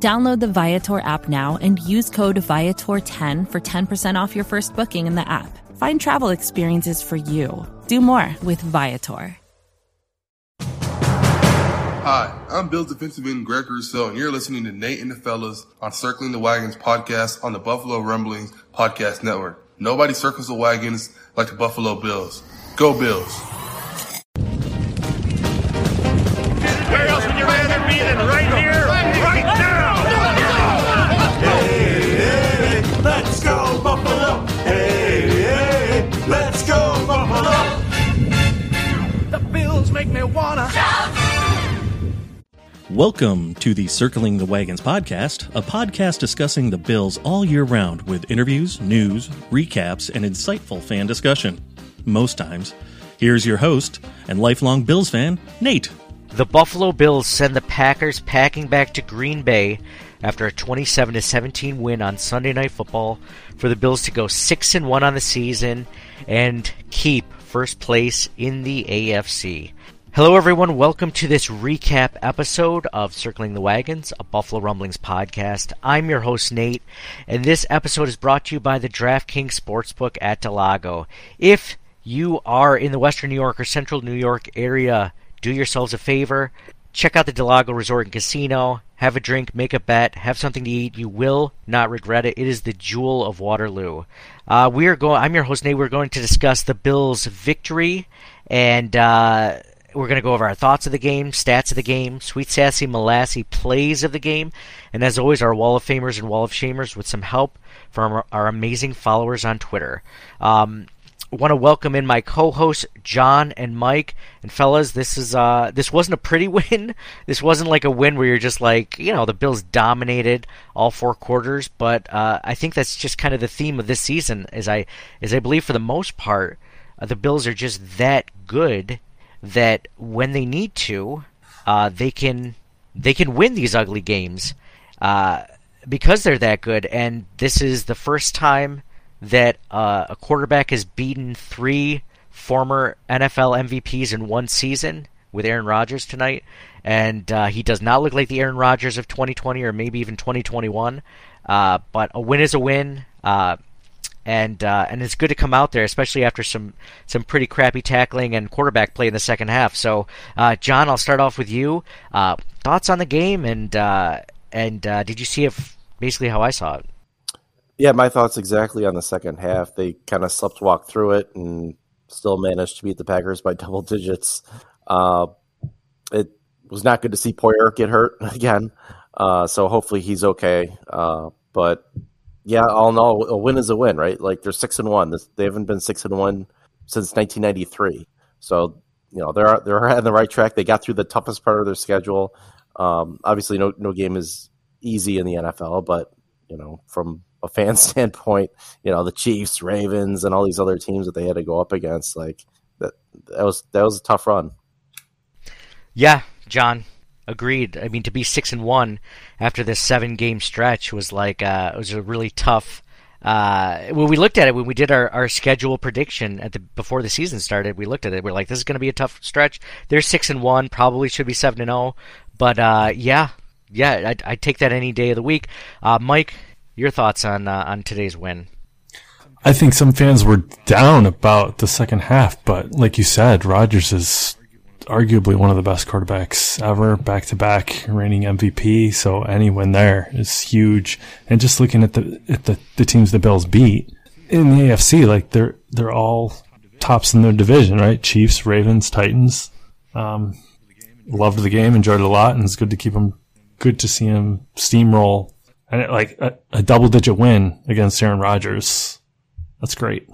Download the Viator app now and use code Viator10 for 10% off your first booking in the app. Find travel experiences for you. Do more with Viator. Hi, I'm Bills defensive end Greg Rousseau, and you're listening to Nate and the Fellas on Circling the Wagons podcast on the Buffalo Rumblings podcast network. Nobody circles the wagons like the Buffalo Bills. Go Bills! Where else would you rather be than right Welcome to the Circling the Wagons podcast, a podcast discussing the Bills all year round with interviews, news, recaps, and insightful fan discussion. Most times. Here's your host and lifelong Bills fan, Nate. The Buffalo Bills send the Packers packing back to Green Bay after a 27 17 win on Sunday Night Football for the Bills to go 6 and 1 on the season and keep first place in the AFC. Hello, everyone. Welcome to this recap episode of Circling the Wagons, a Buffalo Rumblings podcast. I'm your host, Nate, and this episode is brought to you by the DraftKings Sportsbook at del Lago. If you are in the Western New York or Central New York area, do yourselves a favor. Check out the del Lago Resort and Casino. Have a drink, make a bet, have something to eat. You will not regret it. It is the jewel of Waterloo. Uh, we are going. I'm your host Nate. We're going to discuss the Bills' victory, and uh, we're going to go over our thoughts of the game, stats of the game, sweet sassy molassy plays of the game, and as always, our Wall of Famers and Wall of Shamers with some help from our, amazing followers on Twitter. Um, want to welcome in my co-hosts John and Mike. And fellas, this is uh this wasn't a pretty win. This wasn't like a win where you're just like, you know, the Bills dominated all four quarters, but uh, I think that's just kind of the theme of this season as I as I believe for the most part, uh, the Bills are just that good that when they need to, uh, they can they can win these ugly games. Uh, because they're that good, and this is the first time that uh, a quarterback has beaten three former NFL MVPs in one season with Aaron Rodgers tonight, and uh, he does not look like the Aaron Rodgers of 2020 or maybe even 2021. Uh, but a win is a win, uh, and uh, and it's good to come out there, especially after some some pretty crappy tackling and quarterback play in the second half. So, uh, John, I'll start off with you. thoughts on the game, and and did you see it basically how I saw it? Yeah, my thoughts exactly on the second half. They kind of slept walk through it and still managed to beat the Packers by double digits. Uh, it was not good to see Poyer get hurt again. Uh, so hopefully he's okay. Uh, but yeah, all in all, a win is a win, right? Like they're six and one. They haven't been six and one since 1993. So you know they're they're on the right track. They got through the toughest part of their schedule. Um, obviously, no no game is easy in the NFL, but you know from a fan standpoint, you know, the Chiefs, Ravens, and all these other teams that they had to go up against, like that that was that was a tough run. Yeah, John, agreed. I mean, to be six and one after this seven game stretch was like uh, it was a really tough. Uh, when we looked at it, when we did our, our schedule prediction at the before the season started, we looked at it. We are like, this is going to be a tough stretch. They're six and one, probably should be seven and zero. Oh. But uh, yeah, yeah, I'd, take that any day of the week. Uh, Mike, your thoughts on uh, on today's win? I think some fans were down about the second half, but like you said, Rodgers is arguably one of the best quarterbacks ever, back to back reigning MVP. So any win there is huge. And just looking at the at the, the teams the Bills beat in the AFC, like they're they're all tops in their division, right? Chiefs, Ravens, Titans. Um, loved the game, enjoyed it a lot, and it's good to keep them. Good to see him steamroll and it, like a, a double digit win against Aaron Rodgers. That's great.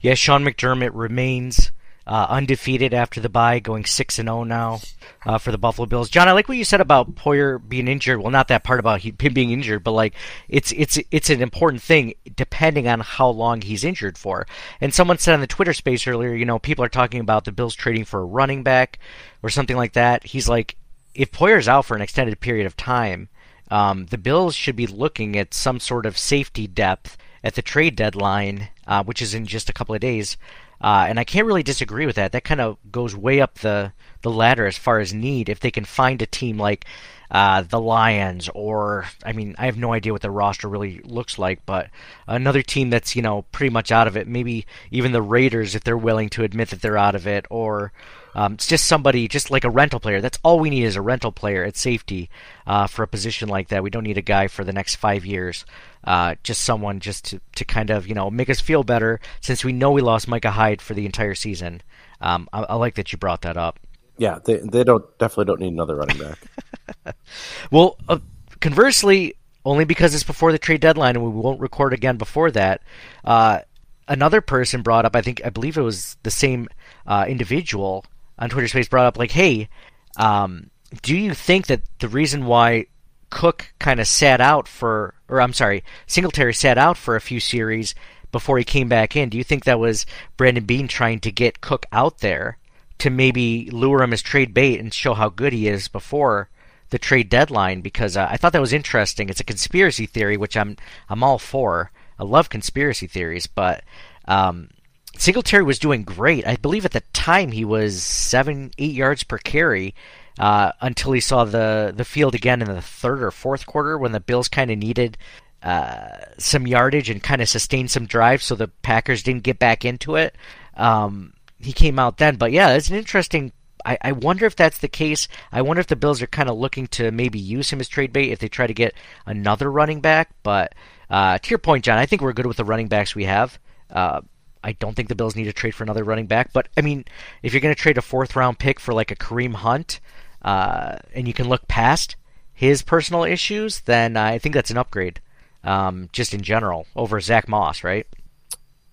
Yeah, Sean McDermott remains uh, undefeated after the bye, going six and zero now uh, for the Buffalo Bills. John, I like what you said about Poyer being injured. Well, not that part about him being injured, but like it's it's it's an important thing depending on how long he's injured for. And someone said on the Twitter space earlier, you know, people are talking about the Bills trading for a running back or something like that. He's like, if Poyer's out for an extended period of time, um, the Bills should be looking at some sort of safety depth at the trade deadline, uh, which is in just a couple of days. Uh, and I can't really disagree with that. That kind of goes way up the, the ladder as far as need. If they can find a team like uh, the Lions, or I mean, I have no idea what the roster really looks like, but another team that's you know pretty much out of it. Maybe even the Raiders, if they're willing to admit that they're out of it, or um, it's just somebody, just like a rental player. That's all we need is a rental player at safety uh, for a position like that. We don't need a guy for the next five years. Uh, just someone just to, to kind of you know make us feel better since we know we lost Micah Hyde for the entire season. Um, I, I, like that you brought that up. Yeah, they they don't definitely don't need another running back. well, uh, conversely, only because it's before the trade deadline and we won't record again before that. Uh, another person brought up, I think, I believe it was the same uh, individual on Twitter Space brought up like, hey, um, do you think that the reason why Cook kind of sat out for, or I'm sorry, Singletary sat out for a few series before he came back in, do you think that was Brandon Beane trying to get Cook out there to maybe lure him as trade bait and show how good he is before the trade deadline? Because uh, I thought that was interesting. It's a conspiracy theory, which I'm I'm all for. I love conspiracy theories, but um, Singletary was doing great. I believe at the time he was seven, eight yards per carry uh, until he saw the the field again in the third or fourth quarter when the Bills kind of needed uh, some yardage and kind of sustained some drives, so the Packers didn't get back into it. Um, he came out then, but yeah, it's an interesting. I, I wonder if that's the case. I wonder if the Bills are kind of looking to maybe use him as trade bait if they try to get another running back. But uh, to your point, John, I think we're good with the running backs we have. Uh, I don't think the Bills need to trade for another running back. But I mean, if you're going to trade a fourth round pick for like a Kareem Hunt, uh, and you can look past his personal issues, then I think that's an upgrade, um, just in general over Zach Moss, right?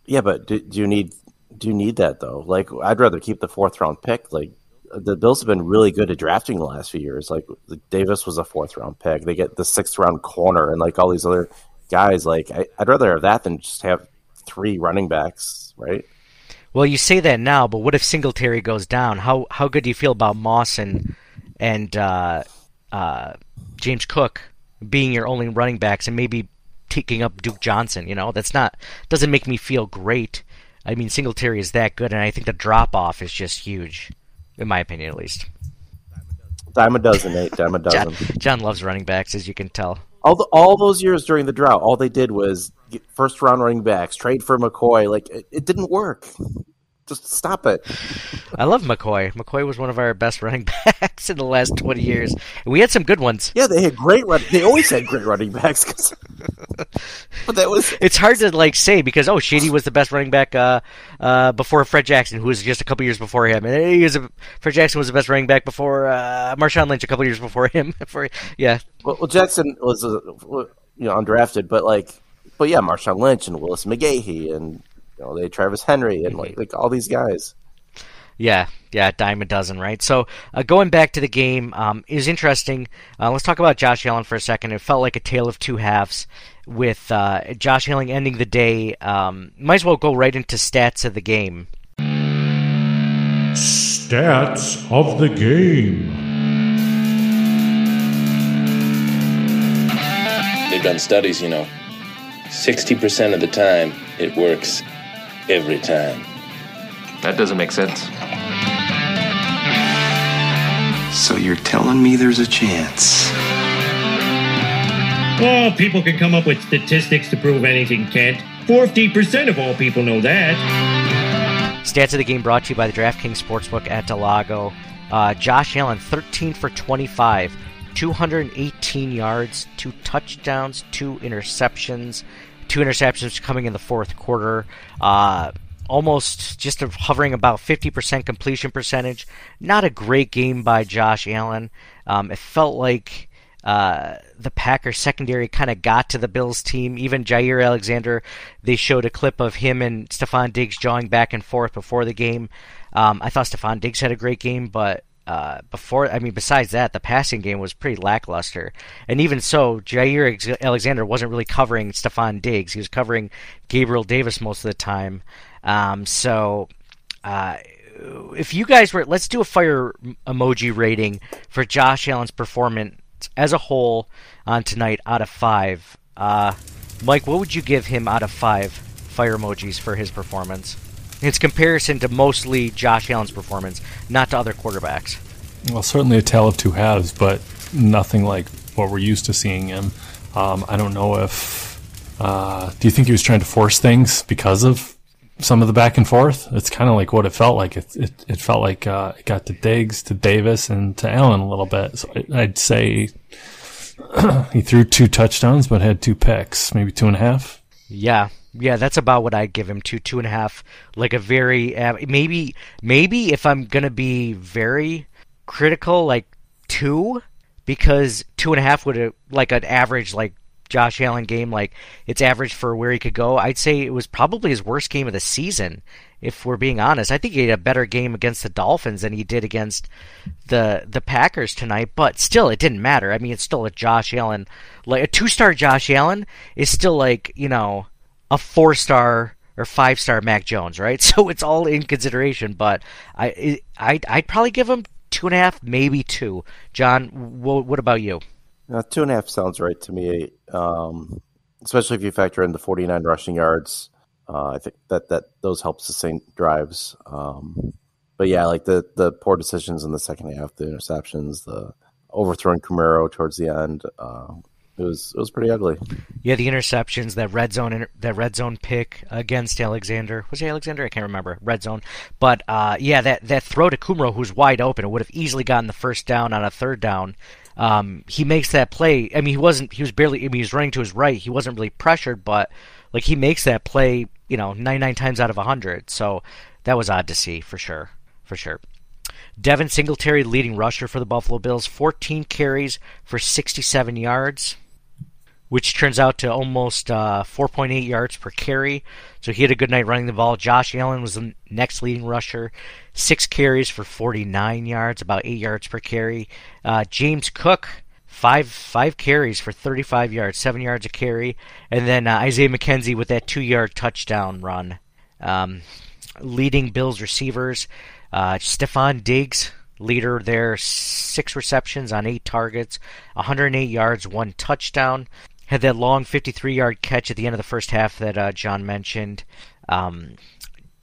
Yeah, but do, do you need do you need that though? Like, I'd rather keep the fourth round pick. Like, the Bills have been really good at drafting the last few years. Like, Davis was a fourth round pick. They get the sixth round corner and like all these other guys. Like, I, would rather have that than just have three running backs, right? Well, you say that now, but what if Singletary goes down? How how good do you feel about Moss and and uh, uh, James Cook being your only running backs and maybe taking up Duke Johnson? You know, that's not doesn't make me feel great. I mean, Singletary is that good, and I think the drop off is just huge, in my opinion, at least. Dime a dozen, Nate. Dime a dozen. John, John loves running backs, as you can tell all the, all those years during the drought, all they did was first round running backs, trade for McCoy. Like it, it didn't work. Just stop it. I love McCoy. McCoy was one of our best running backs in the last twenty years, and we had some good ones. Yeah, they had great run. They always had great running backs. but that was. It's hard to like say because oh, Shady was the best running back uh, uh, before Fred Jackson, who was just a couple years before him, and he was a, Fred Jackson was the best running back before uh, Marshawn Lynch a couple years before him. For yeah. Well, well Jackson was a, you know undrafted, but like, but yeah, Marshawn Lynch and Willis McGahee and you know, they Travis Henry and like, like all these guys. Yeah, yeah, dime a dozen, right? So uh, going back to the game, um, it was interesting. Uh, let's talk about Josh Allen for a second. It felt like a tale of two halves, with uh, Josh Allen ending the day. Um, might as well go right into stats of the game. Stats of the game. They've done studies, you know. 60% of the time, it works every time. That doesn't make sense. So you're telling me there's a chance? Oh, people can come up with statistics to prove anything, Kent. 40% of all people know that. Stats of the game brought to you by the DraftKings Sportsbook at del Lago. Uh, Josh Allen, 13 for 25, 218 yards, two touchdowns, two interceptions two interceptions coming in the fourth quarter. Uh, almost just hovering about 50% completion percentage. Not a great game by Josh Allen. Um, it felt like uh, the Packers secondary kind of got to the Bills team. Even Jaire Alexander, they showed a clip of him and Stefon Diggs jawing back and forth before the game. Um, I thought Stefon Diggs had a great game, but uh, before, I mean, besides that, the passing game was pretty lackluster. And even so, Jaire Alexander wasn't really covering Stefon Diggs. He was covering Gabriel Davis most of the time. Um, so, uh, if you guys were, let's do a fire emoji rating for Josh Allen's performance as a whole on tonight out of five. Uh, Mike, what would you give him out of five fire emojis for his performance? Its comparison to mostly Josh Allen's performance, not to other quarterbacks. Well, certainly a tale of two halves, but nothing like what we're used to seeing him. Um, I don't know if. Uh, do you think he was trying to force things because of some of the back and forth? It's kind of like what it felt like. It it, it felt like uh, it got to Diggs, to Davis, and to Allen a little bit. So I'd say he threw two touchdowns, but had two picks, maybe two and a half. Yeah, yeah, that's about what I'd give him two, two and a half. Like a very uh, maybe, maybe if I'm gonna be very critical, like two, because two and a half would have like an average like Josh Allen game, like it's average for where he could go. I'd say it was probably his worst game of the season, if we're being honest. I think he had a better game against the Dolphins than he did against the the Packers tonight, but still it didn't matter. I mean, it's still a Josh Allen like a two-star Josh Allen is still like, you know, a four-star or five-star Mac Jones, right? So it's all in consideration, but I I I'd probably give him two and a half, maybe two. John, what about you? Uh, two and a half sounds right to me, um, especially if you factor in the 49 rushing yards. Uh, I think that, that those helps the sustain drives. Um, but yeah, like the, the poor decisions in the second half, the interceptions, the overthrowing Kumerow towards the end. Uh, it was it was pretty ugly. Yeah, the interceptions, that red zone, that red zone pick against Alexander was he Alexander? I can't remember. Red zone, but uh, yeah, that that throw to Kumerow, who's wide open, it would have easily gotten the first down on a third down. Um, he makes that play. I mean, he wasn't. He was barely. I mean, he was running to his right. He wasn't really pressured, but like he makes that play. You know, 99 times out of 100. So that was odd to see for sure. For sure. Devin Singletary, leading rusher for the Buffalo Bills, 14 carries for 67 yards which turns out to almost uh, 4.8 yards per carry. So he had a good night running the ball. Josh Allen was the next leading rusher, six carries for 49 yards, about eight yards per carry. Uh, James Cook, five five carries for 35 yards, seven yards a carry, and then uh, Isaiah McKenzie with that two-yard touchdown run. Um, leading Bills receivers, uh, Stefon Diggs, leader there, six receptions on eight targets, 108 yards, one touchdown had that long 53 yard catch at the end of the first half that uh, John mentioned. Um,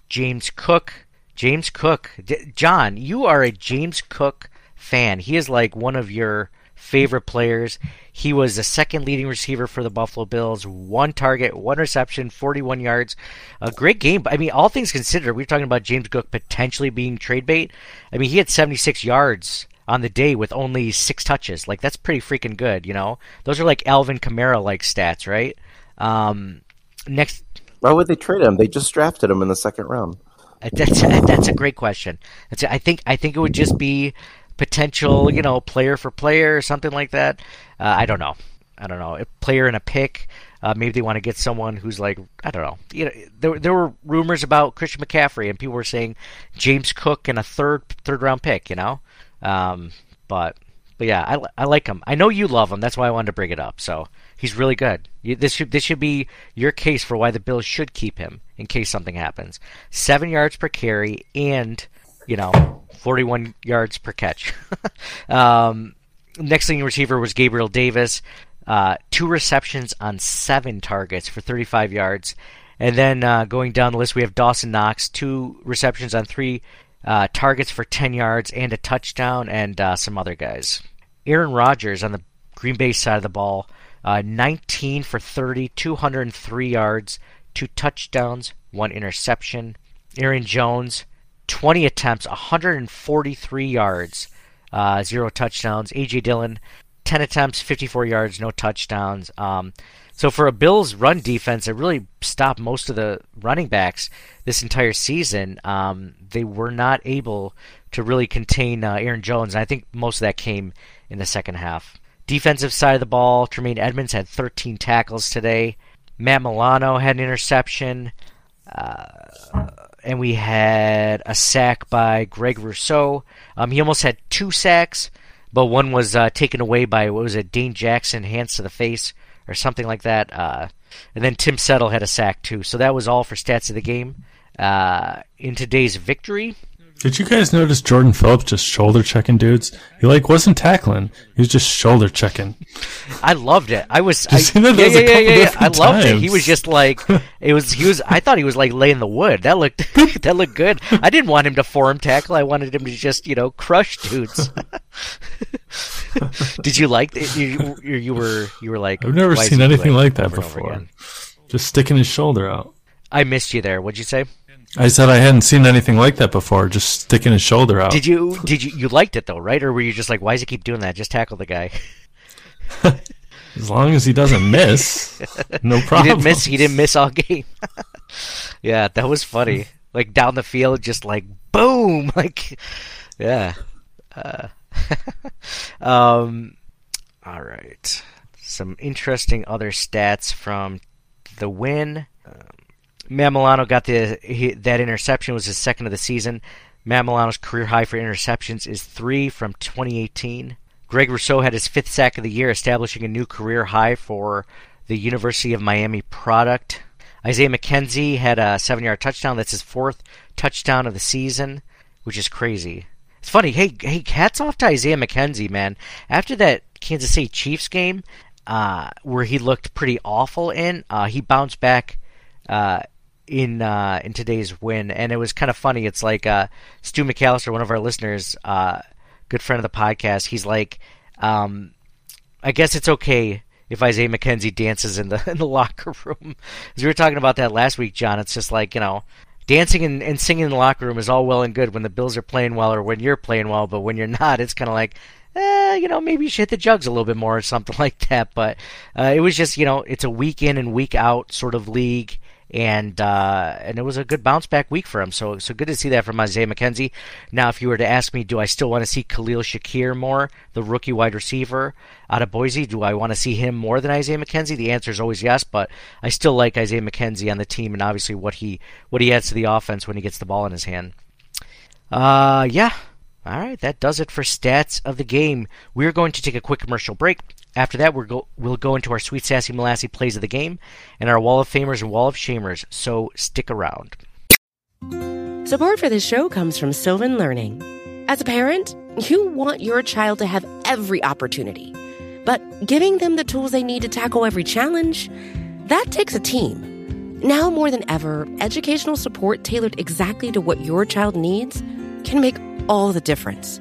James Cook. James Cook. D- John, you are a James Cook fan. He is like one of your favorite players. He was the second leading receiver for the Buffalo Bills. One target, one reception, 41 yards. A great game. I mean, all things considered, we are talking about James Cook potentially being trade bait. I mean, he had 76 yards on the day with only six touches. Like that's pretty freaking good, you know. Those are like Alvin Kamara like stats, right? Um, next, why would they trade him? They just drafted him in the second round. Uh, that's that's a great question. That's, I think I think it would just be potential, you know, player for player or something like that. Uh, I don't know. I don't know. A player and a pick. Uh, maybe they want to get someone who's like I don't know. You know, there there were rumors about Christian McCaffrey, and people were saying James Cook and a third third round pick. You know, um, but but yeah, I, I like him. I know you love him. That's why I wanted to bring it up. So he's really good. You, this should this should be your case for why the Bills should keep him in case something happens. Seven yards per carry and you know 41 yards per catch. um, next leading receiver was Gabriel Davis. Uh, two receptions on seven targets for 35 yards. And then uh, going down the list, we have Dawson Knox, two receptions on three uh, targets for 10 yards and a touchdown, and uh, some other guys. Aaron Rodgers on the Green Bay side of the ball, uh, 19 for 30, 203 yards, two touchdowns, one interception. Aaron Jones, 20 attempts, 143 yards, uh, zero touchdowns. A.J. Dillon, 10 attempts, 54 yards, no touchdowns. Um, so for a Bills run defense that really stopped most of the running backs this entire season, um, they were not able to really contain uh, Aaron Jones. And I think most of that came in the second half. Defensive side of the ball, Tremaine Edmunds had 13 tackles today. Matt Milano had an interception. Uh, and we had a sack by Greg Rousseau. Um, he almost had two sacks, but one was uh, taken away by what was it, Dane Jackson, hands to the face or something like that. Uh, and then Tim Settle had a sack too. So that was all for stats of the game. Uh, in today's victory, Did you guys notice Jordan Phillips just shoulder checking dudes? He like wasn't tackling; he was just shoulder checking. I loved it. I was, I, yeah, That was a yeah, yeah, yeah. I loved it. He was just like, it was. He was. I thought he was like laying the wood. That looked, that looked good. I didn't want him to form tackle. I wanted him to just, you know, crush dudes. Did you like? it? You, you, you were, you were like. I've never seen anything doing like that over and over before. Just sticking his shoulder out. I missed you there. What'd you say? I said I hadn't seen anything like that before. Just sticking his shoulder out. Did you? Did you? You liked it though, right? Or were you just like, why does he keep doing that? Just tackle the guy. As long as he doesn't miss, no problem. he didn't miss. He didn't miss all game. yeah, that was funny. Like down the field, just like boom, like yeah. Uh, um, all right. Some interesting other stats from the win. Um, Matt Milano got the he, that interception was his second of the season. Matt Milano's career high for interceptions is three from 2018. Greg Rousseau had his fifth sack of the year, establishing a new career high for the University of Miami product. Isaiah McKenzie had a seven-yard touchdown. That's his fourth touchdown of the season, which is crazy. It's funny. Hey, hey, hats off to Isaiah McKenzie, man. After that Kansas City Chiefs game, uh, where he looked pretty awful in, uh, he bounced back uh, in uh, in today's win, and it was kind of funny. It's like uh, Stu McAllister, one of our listeners, uh, good friend of the podcast. He's like, um, I guess it's okay if Isaiah McKenzie dances in the in the locker room. As we were talking about that last week, John. It's just like you know, dancing and, and singing in the locker room is all well and good when the Bills are playing well or when you're playing well, but when you're not, it's kind of like. Eh, you know, maybe you should hit the jugs a little bit more or something like that. But uh, it was just, you know, it's a week in and week out sort of league, and uh, and it was a good bounce back week for him. So so good to see that from Isaiah McKenzie. Now, if you were to ask me, do I still want to see Khalil Shakir more, the rookie wide receiver out of Boise? Do I want to see him more than Isaiah McKenzie? The answer is always yes, but I still like Isaiah McKenzie on the team, and obviously what he what he adds to the offense when he gets the ball in his hand. Uh, yeah. All right, that does it for stats of the game. We're going to take a quick commercial break. After that, we're go- we'll go into our sweet sassy molassy plays of the game and our wall of famers and wall of shamers. So stick around. Support for this show comes from Sylvan Learning. As a parent, you want your child to have every opportunity, but giving them the tools they need to tackle every challenge, that takes a team. Now more than ever, educational support tailored exactly to what your child needs can make all the difference.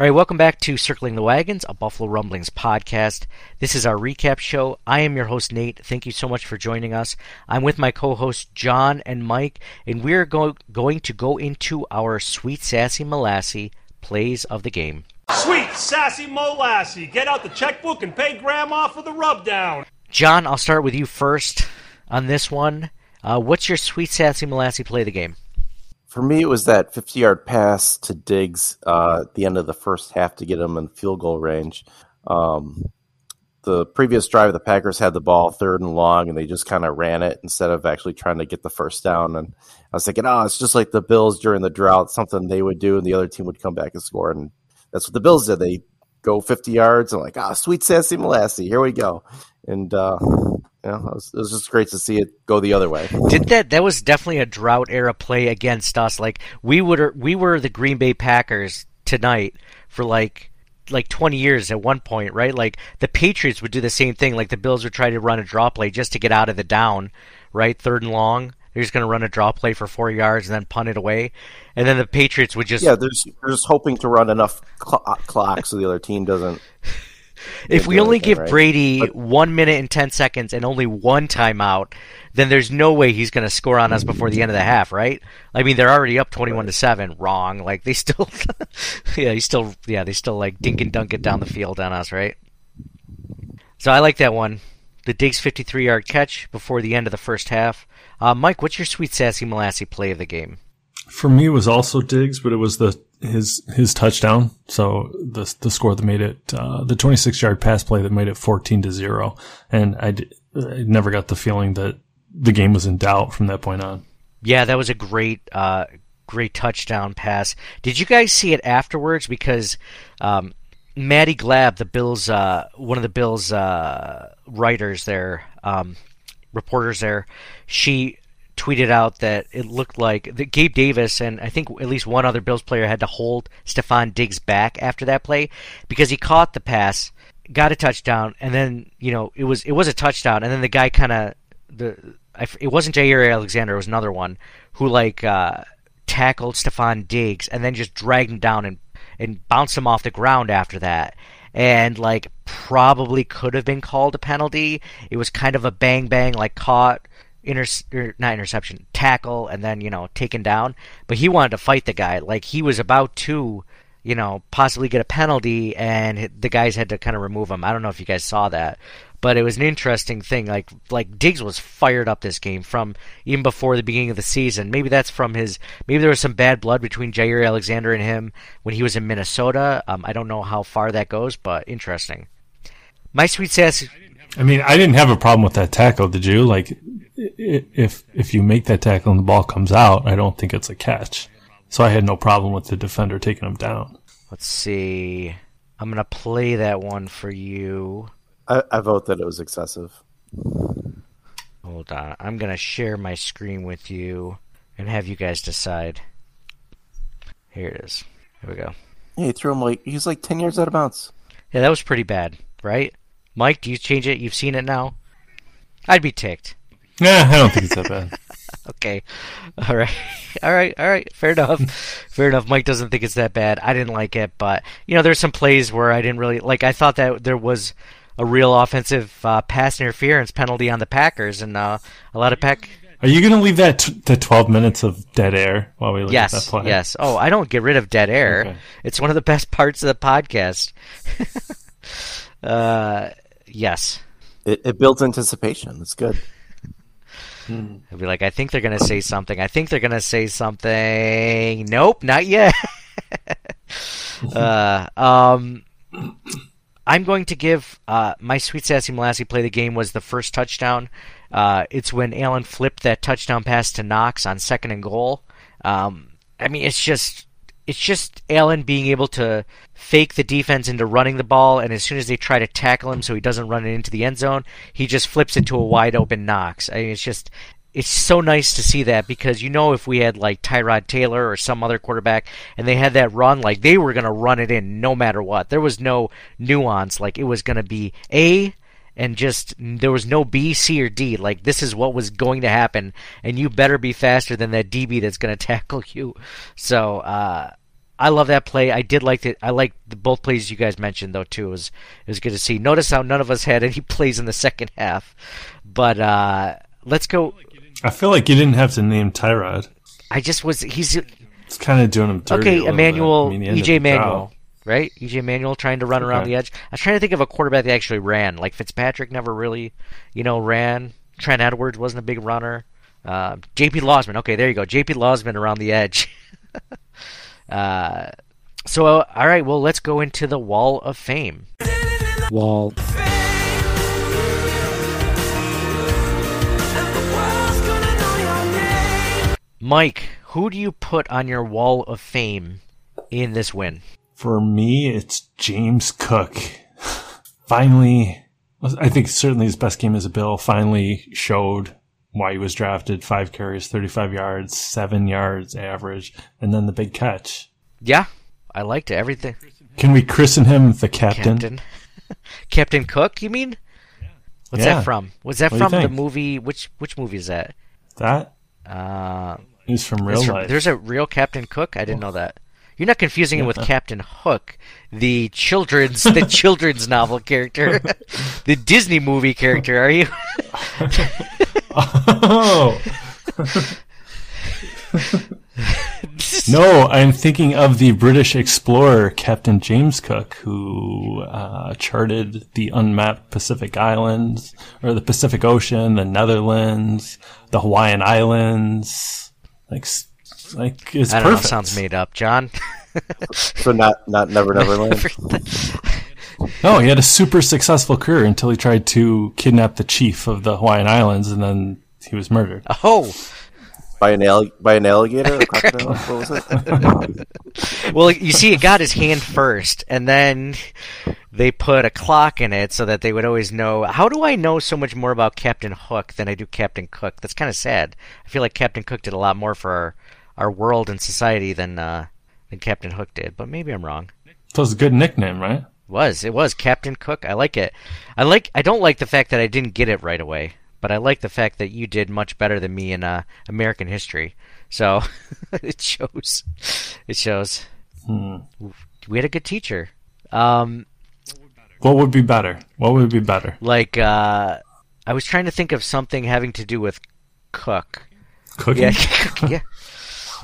All right, welcome back to Circling the Wagons, a Buffalo Rumblings podcast. This is our recap show. I am your host, Nate. Thank you so much for joining us. I'm with my co hosts, John and Mike, and we're go- going to go into our Sweet Sassy Molassy plays of the game. Sweet sassy molassy. Get out the checkbook and pay grandma for the rubdown. John, I'll start with you first on this one. Uh, what's your Sweet Sassy Molassy play of the game? For me, it was that 50 yard pass to Diggs uh, at the end of the first half to get him in field goal range. Um, the previous drive, the Packers had the ball third and long, and they just kind of ran it instead of actually trying to get the first down. And I was thinking, oh, it's just like the Bills during the drought, something they would do, and the other team would come back and score. And that's what the Bills did. They go 50 yards and like, ah, sweet sassy molassy, here we go. And uh, you know, it was, it was just great to see it go the other way. Did that? That was definitely a drought era play against us. Like we would, we were the Green Bay Packers tonight for like like 20 years at one point, right? Like the Patriots would do the same thing. Like the Bills would try to run a draw play just to get out of the down, right? Third and long. They're just going to run a draw play for four yards and then punt it away. And then the Patriots would just yeah, they're just, they're just hoping to run enough cl- uh, clock so the other team doesn't. If we only give right? Brady But- one minute and 10 seconds and only one timeout, then there's no way he's going to score on us before the end of the half, right? I mean, they're already up 21 to 7. Wrong. Like, they still, yeah, he's still, yeah, they still like dink and dunk it down the field on us, right? So I like that one. The Diggs 53 yard catch before the end of the first half. Uh, Mike, what's your sweet sassy molassy play of the game? For me, it was also Diggs, but it was the his his touchdown. So the the score that made it uh, the 26 yard pass play that made it 14 to zero, and I, d- I never got the feeling that the game was in doubt from that point on. Yeah, that was a great, uh, great touchdown pass. Did you guys see it afterwards? Because um, Maddy Glab, the Bills, uh, one of the Bills uh, writers there, um, reporters there, she tweeted out that it looked like that Gabe Davis and I think at least one other Bills player had to hold Stefon Diggs back after that play because he caught the pass, got a touchdown, and then you know it was it was a touchdown, and then the guy kind of the it wasn't Jaire Alexander, it was another one who like uh, tackled Stefon Diggs and then just dragged him down and and bounced him off the ground after that. And like probably could have been called a penalty. It was kind of a bang bang like caught inter er, not interception tackle and then you know taken down. But he wanted to fight the guy like he was about to you know possibly get a penalty and the guys had to kind of remove him. I don't know if you guys saw that. But it was an interesting thing. Like like Diggs was fired up this game from even before the beginning of the season. Maybe that's from his. Maybe there was some bad blood between Jaire Alexander and him when he was in Minnesota. Um, I don't know how far that goes, but interesting. My sweet sass. I mean, I didn't have a problem with that tackle. Did you? Like, if if you make that tackle and the ball comes out, I don't think it's a catch. So I had no problem with the defender taking him down. Let's see. I'm gonna play that one for you. I, I vote that it was excessive. Hold on. I'm gonna share my screen with you and have you guys decide. Here it is. Here we go. Yeah, he threw him like he's like ten yards out of bounds. Yeah, that was pretty bad, right? Mike, do you change it? You've seen it now. I'd be ticked. Yeah, I don't think it's that bad. Okay. All right. All right. All right. Fair enough. Fair enough. Mike doesn't think it's that bad. I didn't like it, but you know, there's some plays where I didn't really like. I thought that there was a real offensive uh, pass interference penalty on the Packers, and uh, a lot of pack. Are you going to leave that t- the 12 minutes of dead air while we look Yes. at that play? Yes. Oh, I don't get rid of dead air. Okay. It's one of the best parts of the podcast. uh, yes. It, it builds anticipation. It's good. I'd be like, I think they're gonna say something. I think they're gonna say something. Nope, not yet. uh, um, I'm going to give uh, my sweet sassy molassy play. The game was the first touchdown. Uh, it's when Allen flipped that touchdown pass to Knox on second and goal. Um, I mean, it's just it's just Allen being able to fake the defense into running the ball, and as soon as they try to tackle him so he doesn't run it into the end zone, he just flips it to a wide open Knox. I mean, it's just it's so nice to see that because you know if we had like Tyrod Taylor or some other quarterback and they had that run, like they were gonna run it in no matter what. There was no nuance. Like it was gonna be A and just there was no B, C, or D. Like this is what was going to happen, and you better be faster than that DB that's going to tackle you. So uh, I love that play. I did like it. I like the both plays you guys mentioned though too. It was it was good to see. Notice how none of us had any plays in the second half, but uh, let's go. I feel like you didn't have to name Tyrod. I just was he's It's kind of doing him dirty. okay. Emmanuel. I mean, EJ. Manuel. Right, EJ Manuel trying to run around the edge. I was trying to think of a quarterback that actually ran. Like Fitzpatrick never really, you know, ran. Trent Edwards wasn't a big runner. Uh, J.P. Losman. Okay, there you go. J.P. Losman around the edge. uh, so, uh, all right. Well, let's go into the Wall of Fame. Wall. Mike, who do you put on your Wall of Fame in this win? For me, it's James Cook. finally, I think certainly his best game as a Bill finally showed why he was drafted. Five carries, 35 yards, seven yards average, and then the big catch. Yeah, I liked. Everything. Can we christen him the captain? Captain. Captain Cook, you mean? What's Yeah. that from? Was that What from the movie? Which which movie is that? That Uh, is from real from- life. There's a real Captain Cook. I didn't know that. You're not confusing him with Captain Hook, the children's the children's novel character, the Disney movie character. Are you? Oh. no, I'm thinking of the British explorer Captain James Cook, who uh, charted the unmapped Pacific Islands, or the Pacific Ocean, the Netherlands, the Hawaiian Islands. Like, like it's I don't know. perfect. Sounds made up, John. So not not Never Never Land. No, he had a super successful career until he tried to kidnap the chief of the Hawaiian Islands, and then he was murdered. Oh, by an allig- by an alligator. Or crocodile? what was it? well, you see, it got his hand first, and then they put a clock in it so that they would always know. How do I know so much more about Captain Hook than I do Captain Cook? That's kind of sad. I feel like Captain Cook did a lot more for our, our world and society than uh, than Captain Hook did, but maybe I'm wrong. So it's a good nickname, right? Was it was Captain Cook? I like it. I like. I don't like the fact that I didn't get it right away, but I like the fact that you did much better than me in uh, American history. So it shows. It shows. Hmm. We had a good teacher. Um, What would be better? What would be better? like uh, I was trying to think of something having to do with cook. Cooking? Yeah. yeah.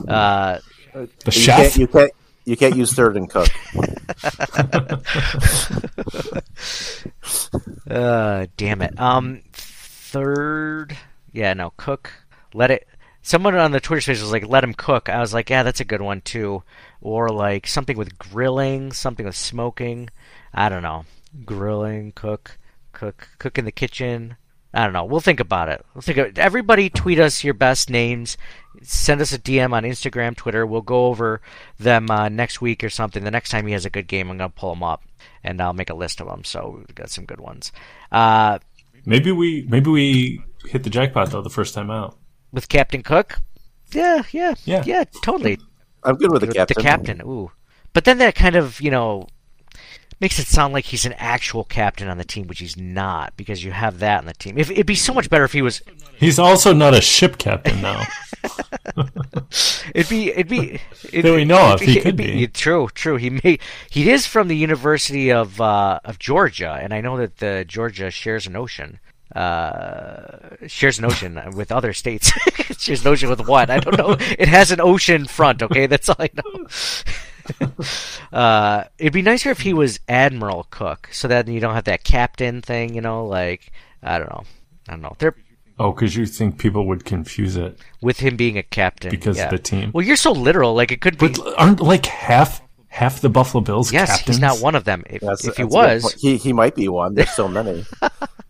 Uh, The you chef? Can't, you can't you can't use third and cook. uh, damn it. Um, third. Yeah, no, cook. Let it. Someone on the Twitter space was like, "Let him cook." I was like, "Yeah, that's a good one too." Or like something with grilling, something with smoking. I don't know. Grilling, cook, cook, cook in the kitchen. I don't know. We'll think about it. We'll think. Of, everybody, tweet us your best names. Send us a DM on Instagram, Twitter. We'll go over them uh, next week or something. The next time he has a good game, I'm gonna pull them up and I'll make a list of them. So we've got some good ones. Uh, Maybe we maybe we hit the jackpot though the first time out. with Captain Cook, yeah, yeah, Yeah. yeah, totally. I'm good with the captain. The captain. captain, ooh. But then that kind of, you know, makes it sound like he's an actual captain on the team, which he's not, because you have that on the team. If it'd be so much better if he was. He's also not a ship captain now. It'd be, it'd be. It, That we know of, it'd he it'd could be. True, true. He may. He is from the University of uh, of Georgia, and I know that the Georgia shares an ocean. Uh, shares an ocean with other states. shares an ocean with what? I don't know. It has an ocean front. Okay, that's all I know. Uh, it'd be nicer if he was Admiral Cook, so that you don't have that captain thing. You know, like I don't know. I don't know. They're Oh, because you think people would confuse it with him being a captain because yeah. of the team. Well, you're so literal. Like it could be. But aren't like half half the Buffalo Bills Yes, captains? he's not one of them. If, That's- if he that's a good was, he he might be one. There's so many.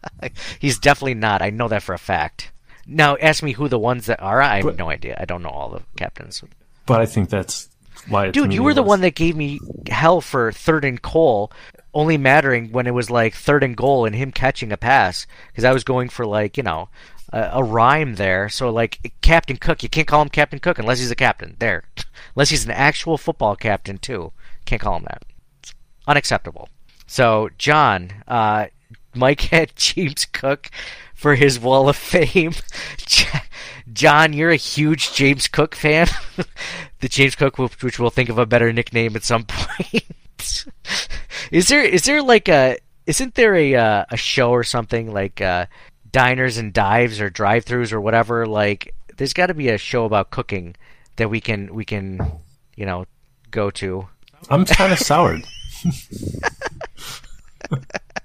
he's definitely not. I know that for a fact. Now, ask me who the ones that are. I have But- no idea. I don't know all the captains. But I think that's why. Dude, you were the one that gave me hell for third and goal, only mattering when it was like third and goal and him catching a pass because I was going for like you know a, a rhyme there. So like Captain Cook, you can't call him Captain Cook unless he's a captain. There, unless he's an actual football captain too, can't call him that. It's unacceptable. So John, uh, Mike had James Cook for his Wall of Fame. John, you're a huge James Cook fan. the James Cook, which we'll think of a better nickname at some point. is there is there like a isn't there a uh, a show or something like uh, diners and dives or drive-throughs or whatever? Like, there's got to be a show about cooking that we can we can you know go to. I'm kind of soured.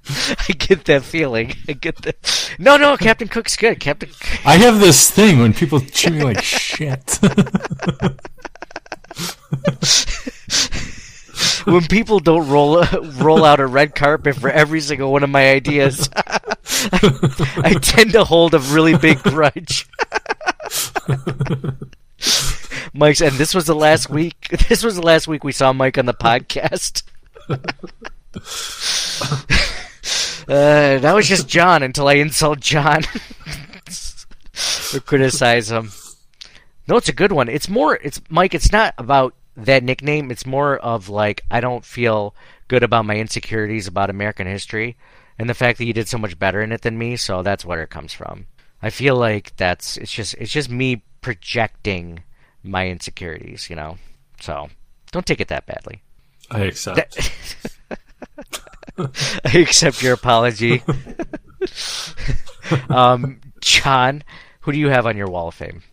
I get that feeling. I get that. No, no, Captain Cook's good. Captain. I have this thing when people treat me like shit. when people don't roll roll out a red carpet for every single one of my ideas, I, I tend to hold a really big grudge. Mike's, and this was the last week. This was the last week we saw Mike on the podcast. Uh, that was just John until I insult John or criticize him. No, it's a good one. It's more. It's Mike. It's not about that nickname. It's more of like I don't feel good about my insecurities about American history and the fact that you did so much better in it than me. So that's where it comes from. I feel like that's it's just it's just me projecting my insecurities, you know. So don't take it that badly. I accept. I accept your apology. um, John, who do you have on your wall of fame?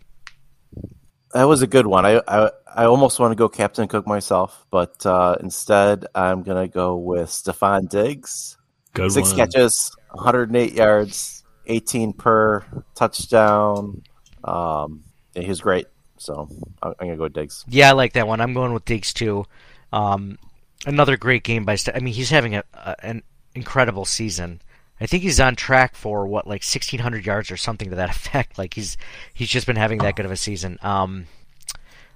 That was a good one. I I, I almost want to go Captain Cook myself, but uh, instead I'm gonna go with Stefon Diggs. Good Six one. catches, 108 yards, 18 per touchdown. Um, yeah, he was great. So I'm, I'm gonna go with Diggs. Yeah, I like that one. I'm going with Diggs too. Um, another great game by. St- I mean, he's having a, a, an incredible season. I think he's on track for what, like 1,600 yards or something to that effect. Like he's he's just been having that good of a season. Um,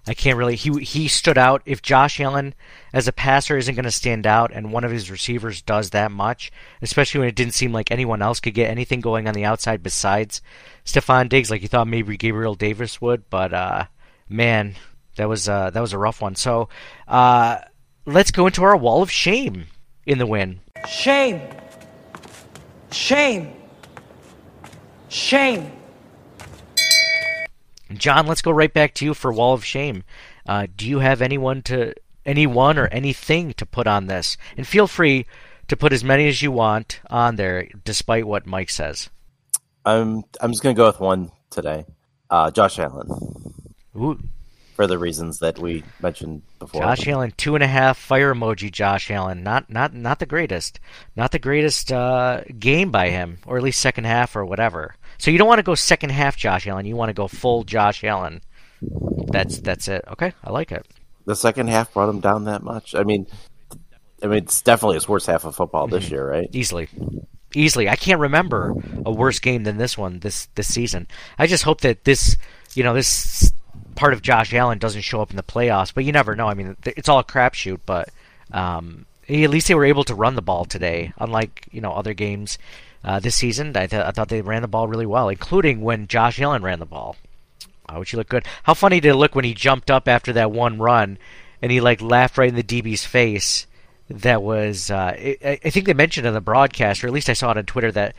I can't really. He he stood out. If Josh Allen as a passer isn't going to stand out, and one of his receivers does that much, especially when it didn't seem like anyone else could get anything going on the outside besides Stefon Diggs, like you thought maybe Gabriel Davis would, but uh, man, that was uh, that was a rough one. So uh, let's go into our wall of shame in the win. Shame. Shame. Shame. John, let's go right back to you for wall of shame. Uh, do you have anyone to anyone or anything to put on this? And feel free to put as many as you want on there, despite what Mike says. I'm I'm just gonna go with one today. Uh, Josh Allen. Ooh. For the reasons that we mentioned before. Josh Allen, two and a half fire emoji. Josh Allen, not not not the greatest, not the greatest uh, game by him, or at least second half or whatever. So you don't want to go second half Josh Allen. You want to go full Josh Allen. That's that's it. Okay, I like it. The second half brought him down that much. I mean, I mean, it's definitely his worst half of football this Mm-hmm. year, right? Easily, easily. I can't remember a worse game than this one this this season. I just hope that this, you know, this part of Josh Allen doesn't show up in the playoffs. But you never know. I mean, it's all a crapshoot. But um, at least they were able to run the ball today, unlike you know other games uh, this season. I, th- I thought they ran the ball really well, including when Josh Allen ran the ball. Uh, which he good. How funny did it look when he jumped up after that one run, and he like laughed right in the DB's face. That was, uh, I, I think they mentioned in the broadcast, or at least I saw it on Twitter, that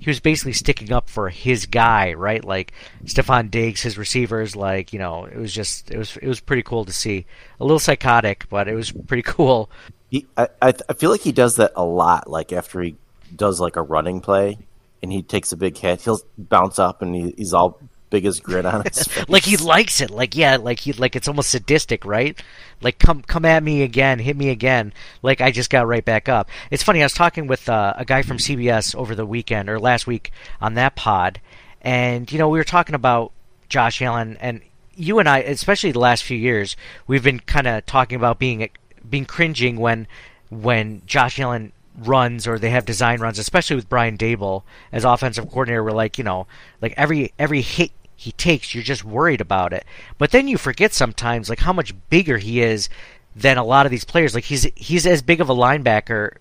he was basically sticking up for his guy, right? Like Stefon Diggs, his receivers. Like you know, it was just, it was, it was pretty cool to see. A little psychotic, but it was pretty cool. He, I, I feel like he does that a lot. Like after he does like a running play, and he takes a big hit, he'll bounce up and he, he's all biggest grin on his face. like he likes it. Like yeah, like he like it's almost sadistic, right? Like come come at me again, hit me again. Like I just got right back up. It's funny. I was talking with uh, a guy from CBS over the weekend or last week on that pod, and you know we were talking about Josh Allen and you and I, especially the last few years, we've been kind of talking about being being cringing when when Josh Allen runs or they have design runs, especially with Brian Daboll as offensive coordinator. We're like, you know, like every every hit he takes, you're just worried about it. But then you forget sometimes like how much bigger he is than a lot of these players. Like he's he's as big of a linebacker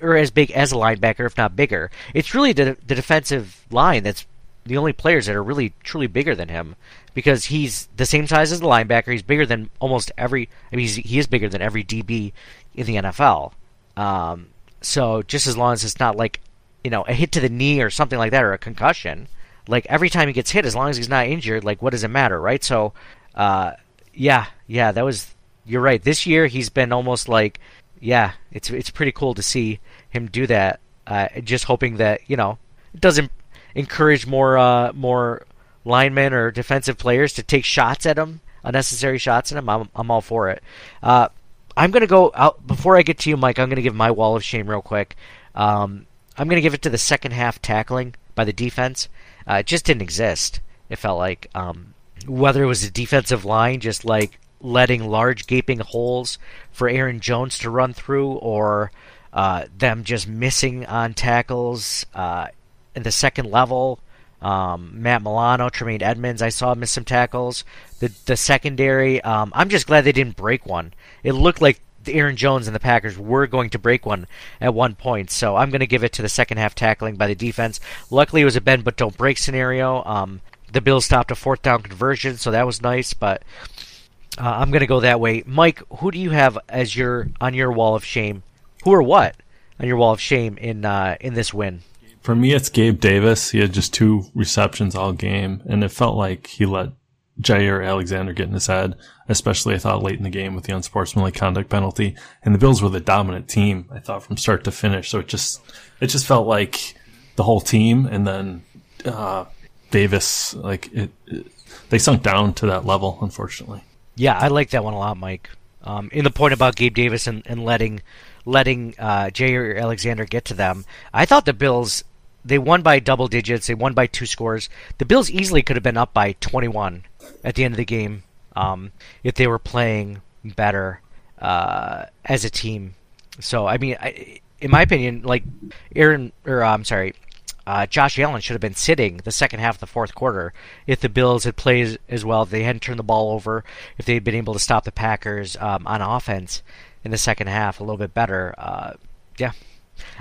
or as big as a linebacker, if not bigger. It's really the the defensive line that's the only players that are really truly bigger than him because he's the same size as the linebacker. He's bigger than almost every. I mean, he is bigger than every DB in the NFL. Um, so just as long as it's not like you know a hit to the knee or something like that or a concussion, like every time he gets hit, as long as he's not injured, like what does it matter, right? So, uh, yeah, yeah, that was. You're right. This year he's been almost like, yeah, it's it's pretty cool to see him do that. Uh, just hoping that you know it doesn't encourage more uh, more linemen or defensive players to take shots at him, unnecessary shots at him. I'm I'm all for it. Uh, I'm gonna go out before I get to you, Mike. I'm gonna give my wall of shame real quick. Um, I'm gonna give it to the second half tackling by the defense. Uh, it just didn't exist. It felt like um, whether it was a defensive line just like letting large gaping holes for Aaron Jones to run through, or uh, them just missing on tackles uh, in the second level. Um, Matt Milano, Tremaine Edmunds, I saw miss some tackles. The the secondary, um, I'm just glad they didn't break one. It looked like Aaron Jones and the Packers were going to break one at one point, so I'm going to give it to the second half tackling by the defense. Luckily, it was a bend but don't break scenario. Um, the Bills stopped a fourth down conversion, so that was nice. But Uh, I'm going to go that way. Mike, who do you have as your on your wall of shame? Who or what on your wall of shame in uh, in this win? For me, it's Gabe Davis. He had just two receptions all game, and it felt like he let Jaire Alexander getting his head, especially I thought late in the game with the unsportsmanlike conduct penalty. And the Bills were the dominant team, I thought, from start to finish. So it just, it just felt like the whole team and then, uh, Davis, like it, it they sunk down to that level, unfortunately. Yeah, I like that one a lot, Mike. Um, in the point about Gabe Davis and, and letting letting uh, Jaire Alexander get to them, I thought the Bills they won by double digits. They won by two scores. The Bills easily could have been up by 21 at the end of the game um, if they were playing better uh, as a team. So I mean, I, in my opinion, like Aaron or uh, I'm sorry, uh, Josh Allen should have been sitting the second half of the fourth quarter if the Bills had played as well. If they hadn't turned the ball over, if they had been able to stop the Packers um, on offense in the second half a little bit better. Uh, yeah,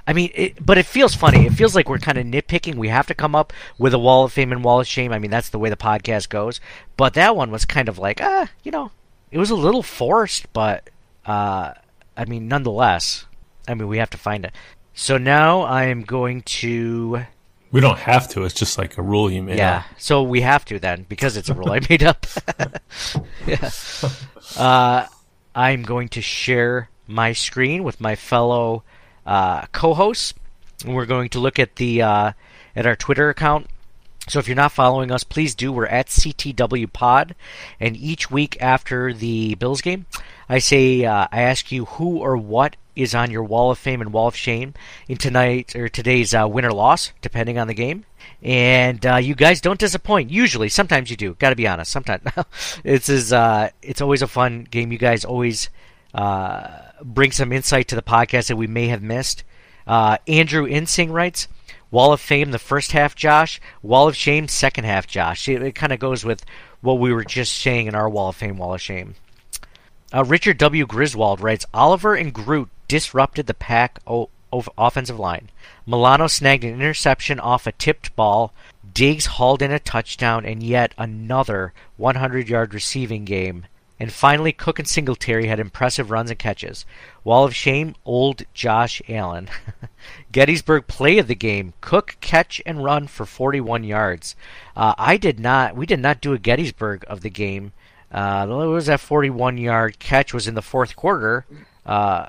I mean, it, but it feels funny. It feels like we're kind of nitpicking. We have to come up with a wall of fame and wall of shame. I mean, that's the way the podcast goes. But that one was kind of like, ah, you know, it was a little forced, but uh, I mean, nonetheless, I mean, we have to find it. So now I am going to. We don't have to. It's just like a rule you made. Up. Yeah. Up. So we have to then because it's a rule I made up. yeah. Uh, I'm going to share my screen with my fellow uh, co-hosts. We're going to look at the uh, at our Twitter account. So if you're not following us, please do. We're at CTW Pod, and each week after the Bills game, I say uh, I ask you who or what is on your wall of fame and wall of shame in tonight or today's uh, win or loss, depending on the game. And uh, you guys don't disappoint. Usually, sometimes you do. Got to be honest. Sometimes it's is uh, it's always a fun game. You guys always uh, bring some insight to the podcast that we may have missed. Uh, Andrew Insing writes, Wall of Fame, the first half, Josh. Wall of Shame, second half, Josh. It, it kind of goes with what we were just saying in our Wall of Fame, Wall of Shame. Uh, Richard W. Griswold writes, Oliver and Groot disrupted the pack o- offensive line. Milano snagged an interception off a tipped ball. Diggs hauled in a touchdown and yet another 100 yard receiving game. And finally, Cook and Singletary had impressive runs and catches. Wall of Shame, old Josh Allen. Gettysburg play of the game: Cook catch and run for 41 yards. Uh, I did not. We did not do a Gettysburg of the game. Uh, was that 41 yard catch was in the fourth quarter. Uh,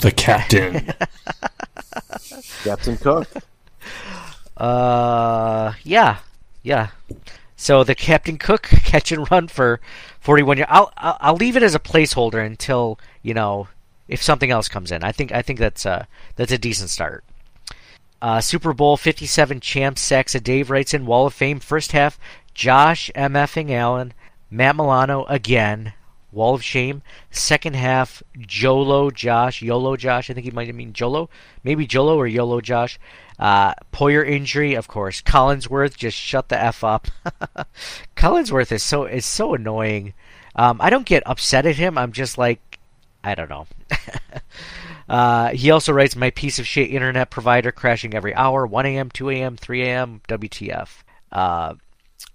the captain, Captain Cook. Uh, yeah, yeah. So the Captain Cook catch and run for 41 yards. I'll, I'll I'll leave it as a placeholder until you know if something else comes in. I think I think that's a that's a decent start. Uh, Super Bowl 57 champ Saxa Dave writes in Wall of Fame first half Josh MFing Allen, Matt Milano again. Wall of Shame. Second half, Jolo Josh, Yolo Josh. I think he might mean Jolo, maybe Jolo or Yolo Josh. Uh, Poyer injury, of course. Collinsworth just shut the f up. Collinsworth is so is so annoying. Um, I don't get upset at him. I'm just like, I don't know. uh, he also writes, "My piece of shit internet provider crashing every hour. 1 a.m., 2 a.m., 3 a.m. WTF." Uh,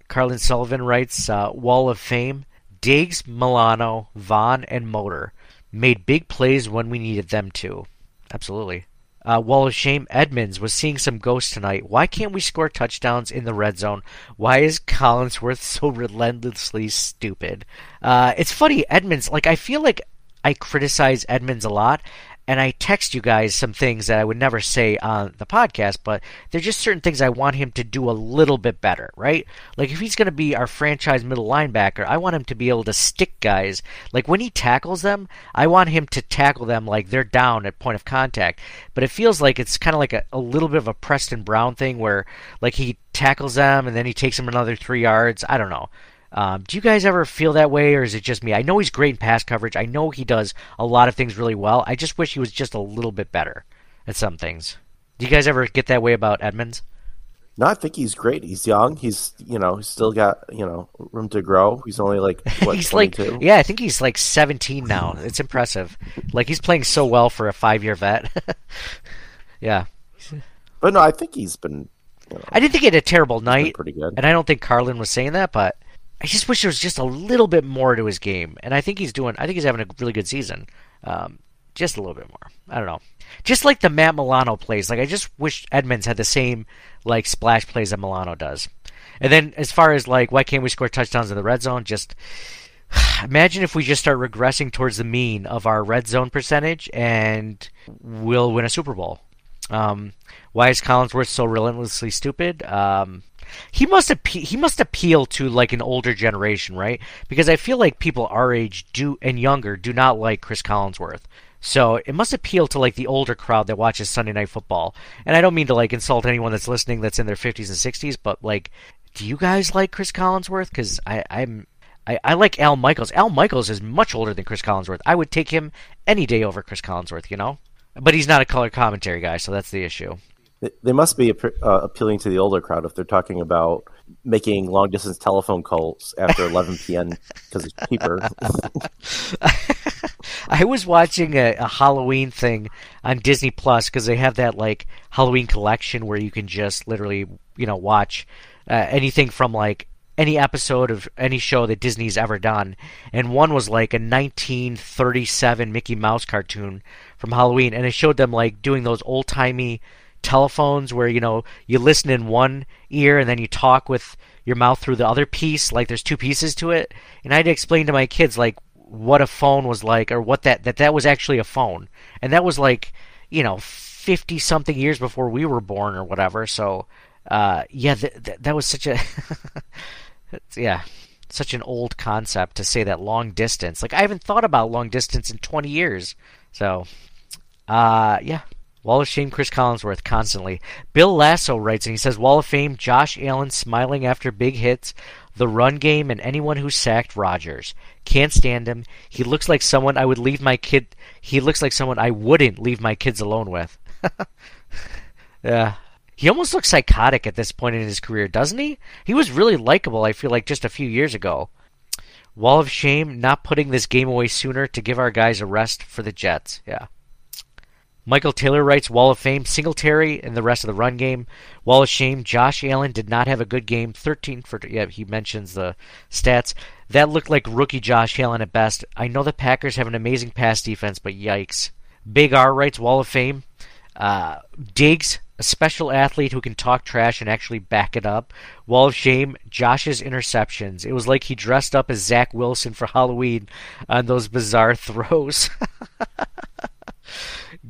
Carlin Sullivan writes, uh, "Wall of Fame." Diggs, Milano, Von, and Motor made big plays when we needed them to. Absolutely. Uh, Wall of Shame, Edmunds was seeing some ghosts tonight. Why can't we score touchdowns in the red zone? Why is Collinsworth so relentlessly stupid? Uh, it's funny, Edmunds, like, I feel like I criticize Edmunds a lot, and I text you guys some things that I would never say on the podcast, but there's just certain things I want him to do a little bit better, right? Like if he's going to be our franchise middle linebacker, I want him to be able to stick guys. Like when he tackles them, I want him to tackle them like they're down at point of contact. But it feels like it's kind of like a, a little bit of a Preston Brown thing where like he tackles them and then he takes them another three yards. I don't know. Um, do you guys ever feel that way, or is it just me? I know he's great in pass coverage. I know he does a lot of things really well. I just wish he was just a little bit better at some things. Do you guys ever get that way about Edmunds? No, I think he's great. He's young. He's you know he's still got you know room to grow. He's only like what he's 22? like yeah, I think he's like 17 now. It's impressive. Like he's playing so well for a five year vet. yeah, but no, I think he's been. You know, I didn't think he had a terrible night. pretty good. And I don't think Carlin was saying that, but I just wish there was just a little bit more to his game, and I think he's doing. I think he's having a really good season. Um, just a little bit more. I don't know. Just like the Matt Milano plays. Like I just wish Edmunds had the same like splash plays that Milano does. And then as far as like why can't we score touchdowns in the red zone? Just imagine if we just start regressing towards the mean of our red zone percentage, and we'll win a Super Bowl. Um, why is Collinsworth so relentlessly stupid? Um, he must appe- he must appeal to like an older generation, right? Because I feel like people our age do and younger do not like Chris Collinsworth. So it must appeal to like the older crowd that watches Sunday Night Football. And I don't mean to like insult anyone that's listening that's in their 50s and 60s, but like, do you guys like Chris Collinsworth? Because I'm I, I like Al Michaels. Al Michaels is much older than Chris Collinsworth. I would take him any day over Chris Collinsworth. You know, but he's not a color commentary guy, so that's the issue. They must be uh, appealing to the older crowd if they're talking about making long distance telephone calls after 11 p.m. because it's cheaper. I was watching a, a, Halloween thing on Disney Plus because they have that like Halloween collection where you can just literally you know watch uh, anything from like any episode of any show that Disney's ever done, and one was like a 1937 Mickey Mouse cartoon from Halloween, and it showed them like doing those old timey telephones where you know you listen in one ear and then you talk with your mouth through the other piece like there's two pieces to it and i had to explain to my kids like what a phone was like or what that that that was actually a phone and that was like you know 50 something years before we were born or whatever so uh, yeah th- th- that was such a yeah, such an old concept to say that long distance. Like I haven't thought about long distance in 20 years. So, uh, yeah. Wall of Shame, Chris Collinsworth, constantly. Bill Lasso writes, and he says, Wall of Fame, Josh Allen smiling after big hits, the run game, and anyone who sacked Rodgers. Can't stand him. He looks like someone I would leave my kid. He looks like someone I wouldn't leave my kids alone with. yeah, he almost looks psychotic at this point in his career, doesn't he? He was really likable, I feel like, just a few years ago. Wall of shame, not putting this game away sooner to give our guys a rest for the Jets. Yeah. Michael Taylor writes Wall of Fame, Singletary, and the rest of the run game. Wall of Shame, Josh Allen did not have a good game. 13 for, yeah, he mentions the stats. That looked like rookie Josh Allen at best. I know the Packers have an amazing pass defense, but yikes. Big R writes Wall of Fame. Uh, Diggs, a special athlete who can talk trash and actually back it up. Wall of Shame, Josh's interceptions. It was like he dressed up as Zach Wilson for Halloween on those bizarre throws.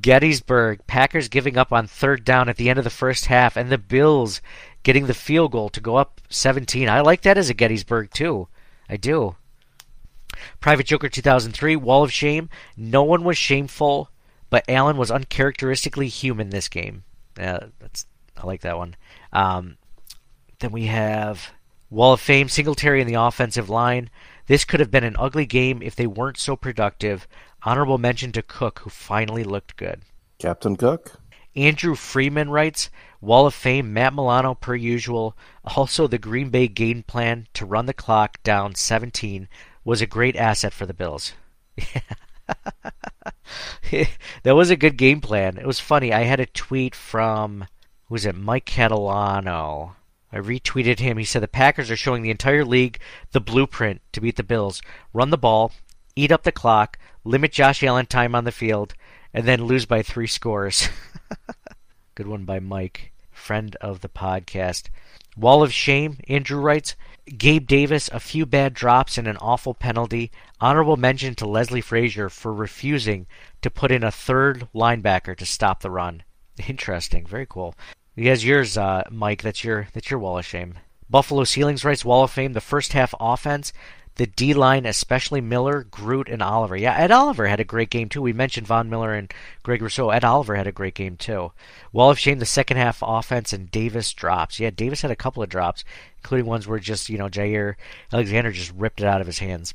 Gettysburg, Packers giving up on third down at the end of the first half, and the Bills getting the field goal to go up 17. I like that as a Gettysburg, too. I do. Private Joker 2003, Wall of Shame. No one was shameful, but Allen was uncharacteristically human this game. Yeah, that's I like that one. Um, then we have Wall of Fame, Singletary in the offensive line. This could have been an ugly game if they weren't so productive. Honorable mention to Cook, who finally looked good. Captain Cook. Andrew Freeman writes Wall of Fame, Matt Milano, per usual. Also, the Green Bay game plan to run the clock down 17 was a great asset for the Bills. that was a good game plan. It was funny. I had a tweet from who was it Mike Catalano. I retweeted him. He said the Packers are showing the entire league the blueprint to beat the Bills. Run the ball, eat up the clock, limit Josh Allen time on the field, and then lose by three scores. Good one by Mike, friend of the podcast. Wall of Shame, Andrew writes. Gabe Davis, a few bad drops and an awful penalty. Honorable mention to Leslie Frazier for refusing to put in a third linebacker to stop the run. Interesting, very cool. He has yours, uh, Mike. That's your that's your wall of shame. Buffalo Ceilings writes Wall of Fame. The first half offense the D line, especially Miller, Groot, and Oliver. Yeah, Ed Oliver had a great game too. We mentioned Von Miller and Greg Rousseau. Ed Oliver had a great game too. Wall of Shame, the second half offense, and Davis drops. Yeah, Davis had a couple of drops, including ones where just, you know, Jaire Alexander just ripped it out of his hands.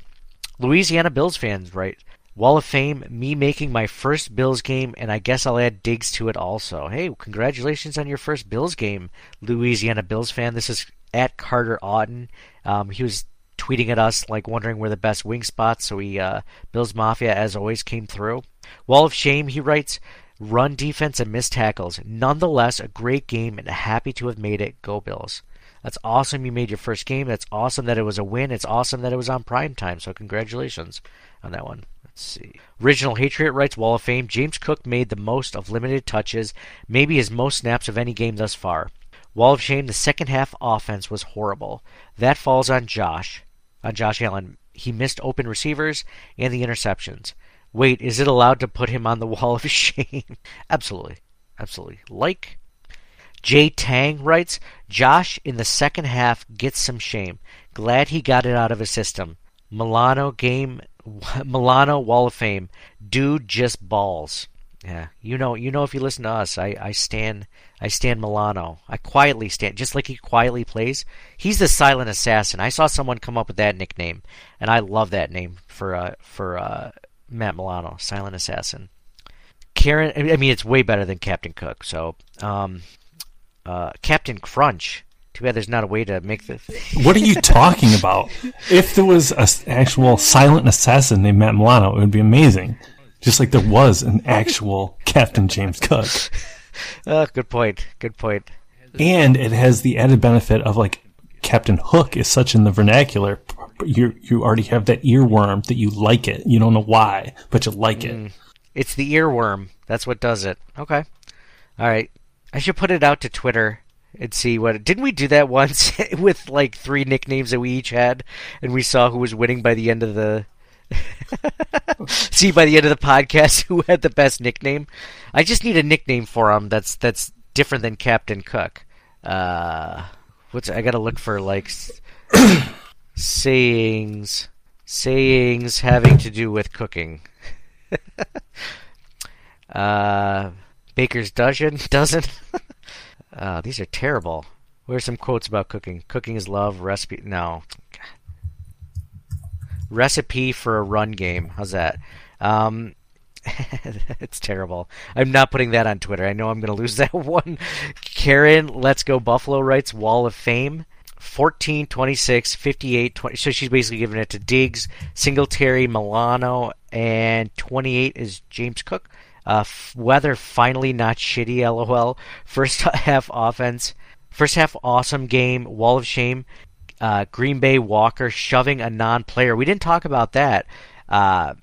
Louisiana Bills fans, right? Wall of Fame, me making my first Bills game, and I guess I'll add Diggs to it also. Hey, congratulations on your first Bills game, Louisiana Bills fan. This is at Carter Auden. Um, he was tweeting at us, like wondering where the best wing spots. So he, uh, Bills Mafia, as always, came through. Wall of Shame, he writes, run defense and missed tackles. Nonetheless, a great game and happy to have made it. Go Bills. That's awesome you made your first game. That's awesome that it was a win. It's awesome that it was on prime time. So congratulations on that one. Let's see. Original Hatriot writes Wall of Fame. James Cook made the most of limited touches, maybe his most snaps of any game thus far. Wall of Shame, the second half offense was horrible. That falls on Josh, on Josh Allen. He missed open receivers and the interceptions. Wait, is it allowed to put him on the wall of shame? Absolutely. Absolutely. Like Jay Tang writes, Josh in the second half gets some shame. Glad he got it out of his system. Milano game Milano Wall of Fame. Dude just balls. Yeah, you know, you know. If you listen to us, I, I stand, I stand Milano. I quietly stand, just like he quietly plays. He's the silent assassin. I saw someone come up with that nickname, and I love that name for uh, for uh, Matt Milano, silent assassin. Karen, I mean, it's way better than Captain Cook. So, um, uh, Captain Crunch. Too bad there's not a way to make this. what are you talking about? If there was an actual silent assassin named Matt Milano, it would be amazing. Just like there was an actual Captain James Cook. Uh, good point. Good point. And it has the added benefit of like Captain Hook is such in the vernacular. You you already have that earworm that you like it. You don't know why, but you like it. Mm. It's the earworm. That's what does it. Okay. All right. I should put it out to Twitter and see what. Didn't we do that once with like three nicknames that we each had, and we saw who was winning by the end of the. see by the end of the podcast who had the best nickname. I just need a nickname for him that's that's different than Captain Cook. Uh, what's I gotta look for like sayings sayings having to do with cooking. uh, Baker's dozen dozen. uh, these are terrible. Where's some quotes about cooking? Cooking is love. Recipe. No. Recipe for a run game. How's that? Um, it's terrible. I'm not putting that on Twitter. I know I'm going to lose that one. Karen, Let's Go Buffalo writes Wall of Fame. 14, 26, 58, 20. So she's basically giving it to Diggs, Singletary, Milano, and 28 is James Cook. Uh, weather finally not shitty, lol. First half offense. First half awesome game. Wall of Shame. Uh, Green Bay Walker shoving a non player. We didn't talk about that. Uh,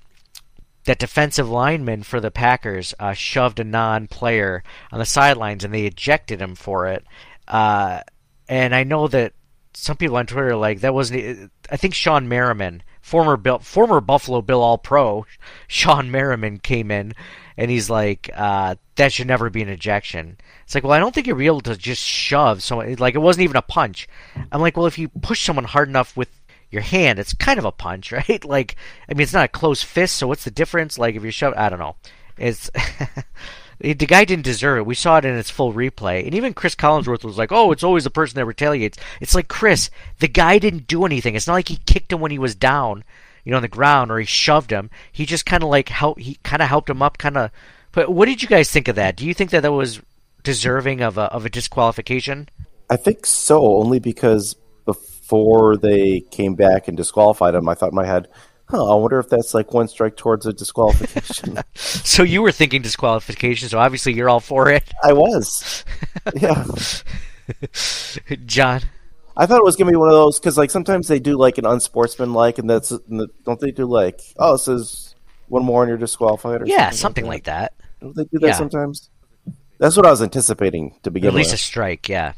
that defensive lineman for the Packers uh, shoved a non-player on the sidelines, and they ejected him for it. Uh, and I know that some people on Twitter are like that wasn't. I think Shawne Merriman, former Bill, former Buffalo Bill All Pro, Shawne Merriman came in, and he's like, uh, that should never be an ejection. It's like, well, I don't think you're able to just shove someone. Like it wasn't even a punch. I'm like, well, if you push someone hard enough with your hand, it's kind of a punch, right? Like, I mean, it's not a closed fist, so what's the difference? Like, if you shove, I don't know. It's the guy didn't deserve it. We saw it in its full replay, and even Chris Collinsworth was like, "Oh, it's always the person that retaliates." It's like Chris, the guy didn't do anything. It's not like he kicked him when he was down, you know, on the ground, or he shoved him. He just kind of like help. He kind of helped him up, kind of. But what did you guys think of that? Do you think that that was deserving of a of a disqualification? I think so, only because before they came back and disqualified him, I thought in my head, huh, I wonder if that's like one strike towards a disqualification. so you were thinking disqualification, so obviously you're all for it. I was. Yeah. John? I thought it was gonna be one of those because like sometimes they do like an unsportsmanlike, and that's don't they do like oh this is one more and you're disqualified or yeah something, something like that. like that. Don't they do that Yeah. sometimes? That's what I was anticipating to begin with. At least a strike, yeah.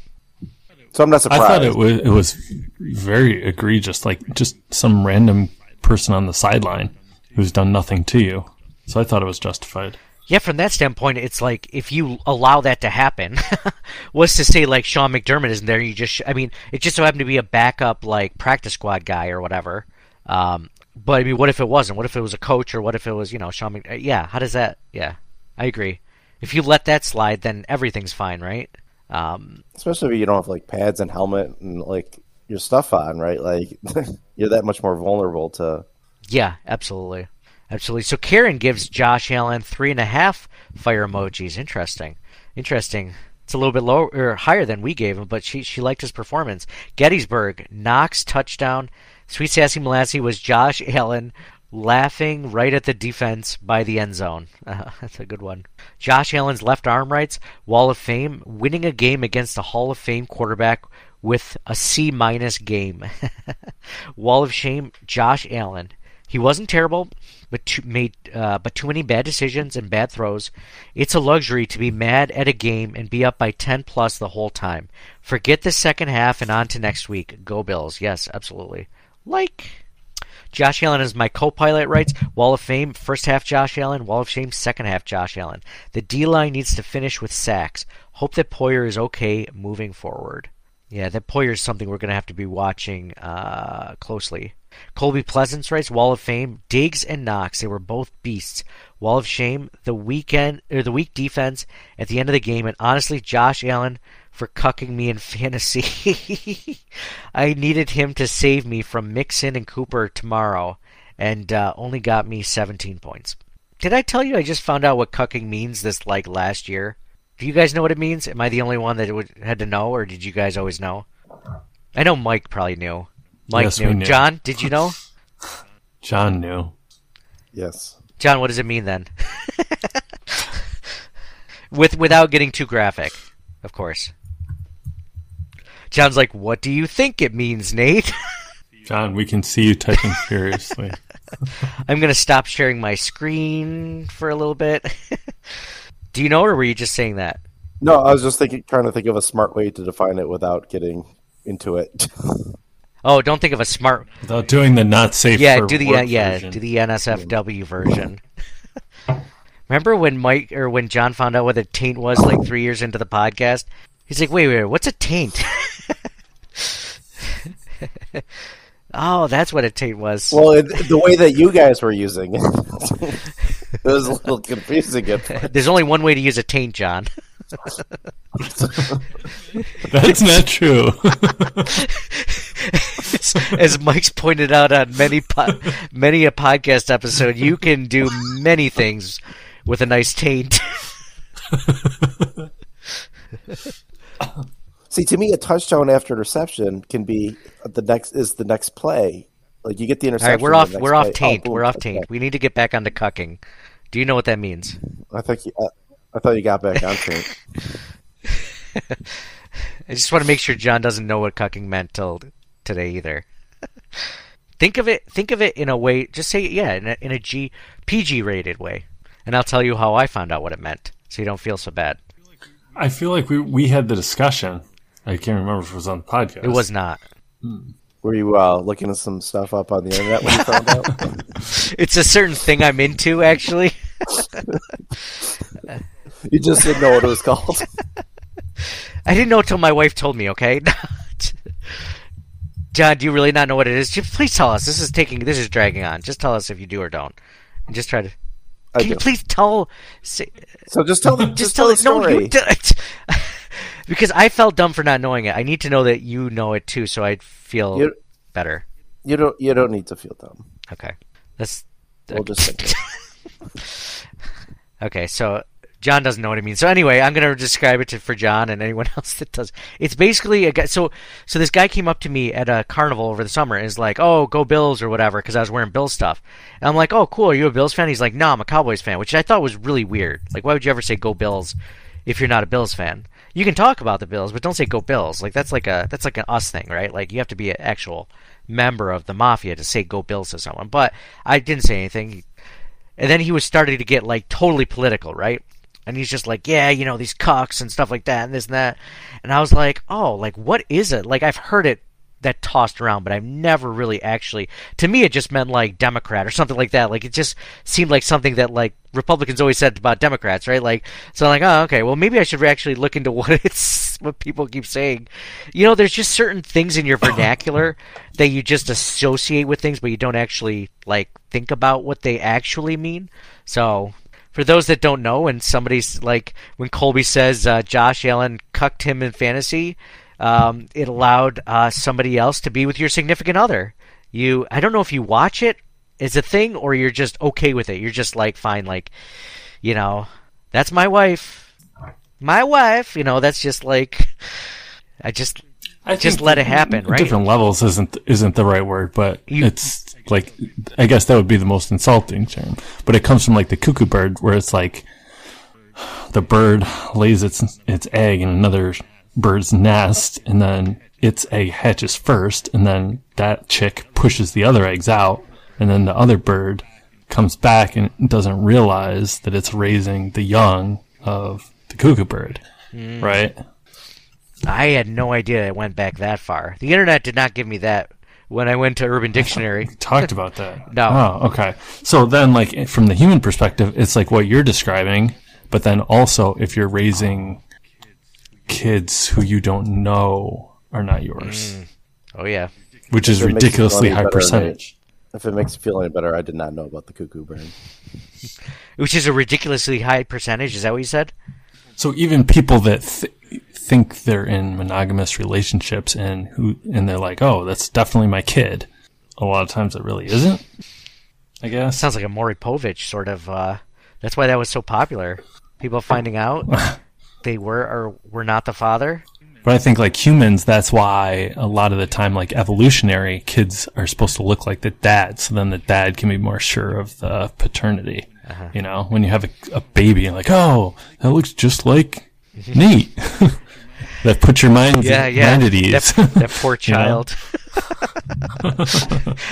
So I'm not surprised. I thought it was it was very egregious, like just some random person on the sideline who's done nothing to you. So I thought it was justified. Yeah, from that standpoint, it's like if you allow that to happen, what's to say like Sean McDermott isn't there? You just, I mean, it just so happened to be a backup like practice squad guy or whatever. Um, but I mean, what if it wasn't? What if it was a coach or what if it was, you know, Sean? Mc- yeah, how does that? Yeah, I agree. If you let that slide, then everything's fine, right? Um, Especially if you don't have like pads and helmet and like your stuff on, right? Like you're that much more vulnerable to. Yeah, absolutely. Absolutely. So Karen gives Josh Allen three and a half fire emojis. Interesting. Interesting. It's a little bit lower or higher than we gave him, but she she liked his performance. Gettysburg, Knox touchdown. Sweet Sassy Molassy was Josh Allen laughing right at the defense by the end zone. Uh, that's a good one. Josh Allen's left arm rights, Wall of Fame, winning a game against a Hall of Fame quarterback with a C minus game. Wall of Shame, Josh Allen. He wasn't terrible, but too, made uh, but too many bad decisions and bad throws. It's a luxury to be mad at a game and be up by 10 plus the whole time. Forget the second half and on to next week. Go Bills. Yes, absolutely. Like Josh Allen is my co-pilot writes Wall of Fame first half Josh Allen, Wall of Shame second half Josh Allen. The D line needs to finish with sacks. Hope that Poyer is okay moving forward. Yeah, that Poyer is something we're going to have to be watching uh, closely. Colby Pleasance writes Wall of Fame, Diggs and Knox, they were both beasts. Wall of Shame, the weekend or the weak defense at the end of the game, and honestly, Josh Allen for cucking me in fantasy. I needed him to save me from Mixon and Cooper tomorrow, and uh, only got me 17 points. Did I tell you I just found out what cucking means this like last year? Do you guys know what it means? Am I the only one that would, had to know, or did you guys always know? I know Mike probably knew. Mike Yes, knew. knew. John, did you know? John knew. Yes. John, what does it mean then? With without getting too graphic, of course. John's like, "What do you think it means, Nate?" John, we can see you typing furiously. I'm gonna stop sharing my screen for a little bit. Do you know, or were you just saying that? No, I was just thinking, trying to think of a smart way to define it without getting into it. Oh, don't think of a smart. Without doing the not safe. Yeah, for do the work uh, yeah, version. do the NSFW version. Remember when Mike or when John found out what a taint was like three years into the podcast? He's like, "Wait, wait, what's a taint?" oh, that's what a taint was. well, it, the way that you guys were using it, it was a little confusing. At. There's only one way to use a taint, John. That's not true. as, as Mike's pointed out on many po- many a podcast episode, you can do many things with a nice taint. See, to me, a touchdown after interception can be the next is the next play. Like you get the interception. right, we're the off. next We're off play, oh, taint. boom, we're off taint. We need to get back onto cucking. Do you know what that means? I think you, uh, I thought you got back on taint. I just want to make sure John doesn't know what cucking meant till today either. think of it. Think of it in a way. Just say yeah, in a, in a G PG rated way, and I'll tell you how I found out what it meant, so you don't feel so bad. I feel like we we had the discussion. I can't remember if it was on the podcast. It was not. Were you uh, looking at some stuff up on the internet when you found out? It's a certain thing I'm into, actually. you just didn't know what it was called. I didn't know until my wife told me. Okay, John, do you really not know what it is? Just please tell us. This is taking. This is dragging on. Just tell us if you do or don't. And just try to. I Can you please tell? Say, So just tell the just, just tell the it. No, story. you do it. Because I felt dumb for not knowing it. I need to know that you know it too, so I feel You- better. You don't you don't need to feel dumb. Okay, that's We'll just think. Okay, so John doesn't know what it means. So anyway, I'm gonna describe it to, for John and anyone else that does. It's basically a guy. So so this guy came up to me at a carnival over the summer and is like, "Oh, go Bills" or whatever, because I was wearing Bills stuff. And I'm like, "Oh, cool. Are you a Bills fan?" He's like, "No, I'm a Cowboys fan," which I thought was really weird. Like, why would you ever say "Go Bills" if you're not a Bills fan? You can talk about the Bills, but don't say "Go Bills." Like that's like a that's like an us thing, right? Like you have to be an actual member of the mafia to say "Go Bills" to someone. But I didn't say anything. And then he was starting to get like totally political, right? And he's just like, yeah, you know, these cucks and stuff like that and this and that. And I was like, oh, like what is it? Like I've heard it that tossed around, but I've never really actually to me it just meant like Democrat or something like that. Like it just seemed like something that like Republicans always said about Democrats, right? Like so I'm like, oh okay, well maybe I should actually look into what it's what people keep saying. You know, there's just certain things in your vernacular that you just associate with things but you don't actually like think about what they actually mean. So for those that don't know, and somebody's like when Colby says uh, Josh Allen cucked him in fantasy, um, it allowed uh, somebody else to be with your significant other. You, I don't know if you watch it as a thing or you're just okay with it. You're just like fine, like you know, that's my wife, my wife. You know, that's just like I just I just let it happen, right? Different levels isn't isn't the right word, but You- it's like I guess that would be the most insulting term. But it comes from like the cuckoo bird, where it's like the bird lays its its egg in another bird's nest, and then its egg hatches first, and then that chick pushes the other eggs out, and then the other bird comes back and doesn't realize that it's raising the young of the cuckoo bird, Mm. right? I had no idea it went back that far. The internet did not give me that when I went to Urban Dictionary. Talked about that. No. Oh, okay. So then, like from the human perspective, it's like what you're describing, but then also if you're raising kids who you don't know are not yours, Oh yeah. which is If it makes you feel ridiculously high percentage. If it makes you feel any better, I did not know about the cuckoo bird. Which is a ridiculously high percentage. Is that what you said? So even people that th- think they're in monogamous relationships and who and they're like, "Oh, that's definitely my kid," a lot of times it really isn't. I guess sounds like a Maury Povich sort of. Uh, that's why that was so popular. People finding out they were or were not the father. But I think like humans, that's why a lot of the time, like evolutionary, kids are supposed to look like the dad, so then the dad can be more sure of the paternity. Uh-huh. You know, when you have a, a baby, and like, oh, that looks just like Nate. that puts your mind. Yeah, yeah. mind at ease. That, that poor child.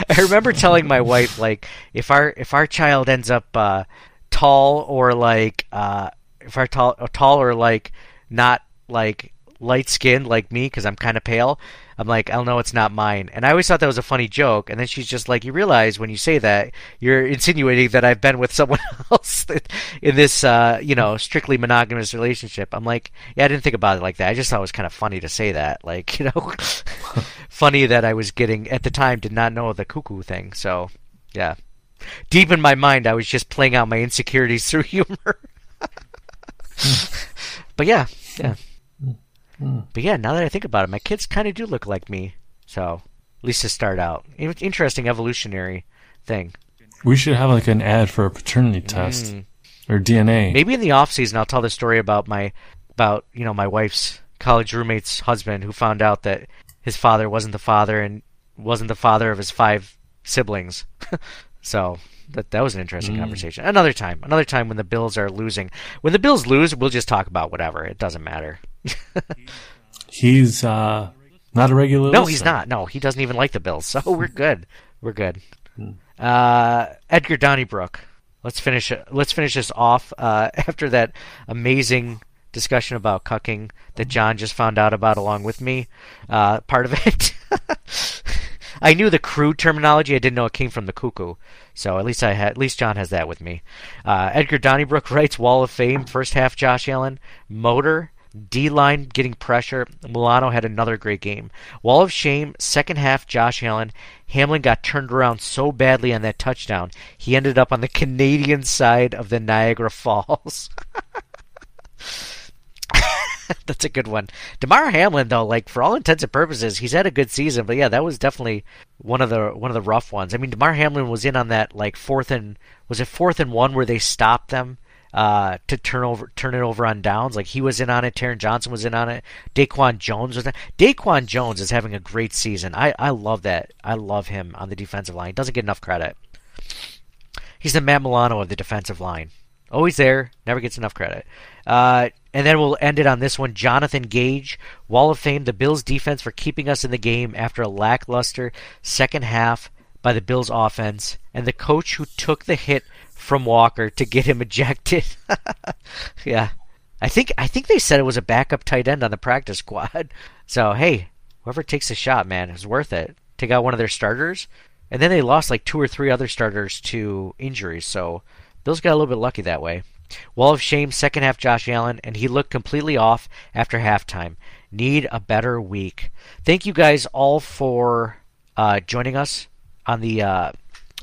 I remember telling my wife like if our if our child ends up uh, tall or like uh, if our tall or tall like not like light skinned like me because I'm kind of pale. I'm like I'll know it's not mine, and I always thought that was a funny joke. And then she's just like, you realize when you say that you're insinuating that I've been with someone else in this uh, you know strictly monogamous relationship. I'm like, yeah, I didn't think about it like that. I just thought it was kind of funny to say that, like you know, funny that I was getting at the time did not know the cuckoo thing. So yeah, deep in my mind, I was just playing out my insecurities through humor. but yeah, yeah. But yeah, now that I think about it, my kids kind of do look like me. So, at least to start out, In- interesting evolutionary thing. we should have like an ad for a paternity test Mm. or DNA. Maybe in the off season, I'll tell the story about my about you know my wife's college roommate's husband who found out that his father wasn't the father and wasn't the father of his five siblings. so that that was an interesting Mm. conversation. Another time, another time when the Bills are losing. When the Bills lose, we'll just talk about whatever. It doesn't matter. He's uh, not a regular. No, listener. he's not. No, he doesn't even like the Bills. So we're good. We're good. Uh, Edgar Donnybrook. Let's finish. Let's finish this off uh, after that amazing discussion about cucking that John just found out about along with me. Uh, part of it. I knew the crude terminology. I didn't know it came from the cuckoo. So at least I had. At least John has that with me. Uh, Edgar Donnybrook writes Wall of Fame. First half, Josh Allen. Motor. D line getting pressure. Milano had another great game. Wall of Shame, second half, Josh Allen. Hamlin got turned around so badly on that touchdown, he ended up on the Canadian side of the Niagara Falls. That's a good one. Damar Hamlin, though, like for all intents and purposes, he's had a good season. But yeah, that was definitely one of the one of the rough ones. I mean, Damar Hamlin was in on that like fourth and was it fourth and one where they stopped them uh, to turn over turn it over on downs. Like he was in on it. Taron Johnson was in on it. Daquan Jones was. In. Daquan Jones is having a great season. I I love that. I love him on the defensive line. He doesn't get enough credit. He's the Matt Milano of the defensive line. Always there, never gets enough credit. Uh, and then we'll end it on this one. Jonathan Gage, Wall of Fame, the Bills defense for keeping us in the game after a lackluster second half by the Bills offense, and the coach who took the hit from Walker to get him ejected. yeah. I think I think they said it was a backup tight end on the practice squad. So hey, whoever takes a shot, man, is worth it. Take out one of their starters. And then they lost like two or three other starters to injuries, so Bills got a little bit lucky that way. Wall of Shame, second half Josh Allen, and he looked completely off after halftime. Need a better week. Thank you guys all for uh, joining us on the uh,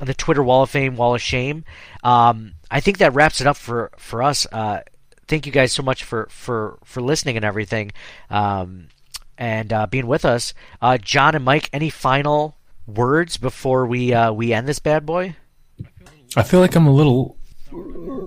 on the Twitter Wall of Fame, Wall of Shame. Um, I think that wraps it up for for us. Uh, thank you guys so much for for for listening and everything, um, and uh, being with us. Uh, John and Mike, any final words before we uh, we end this bad boy? I feel like I'm a little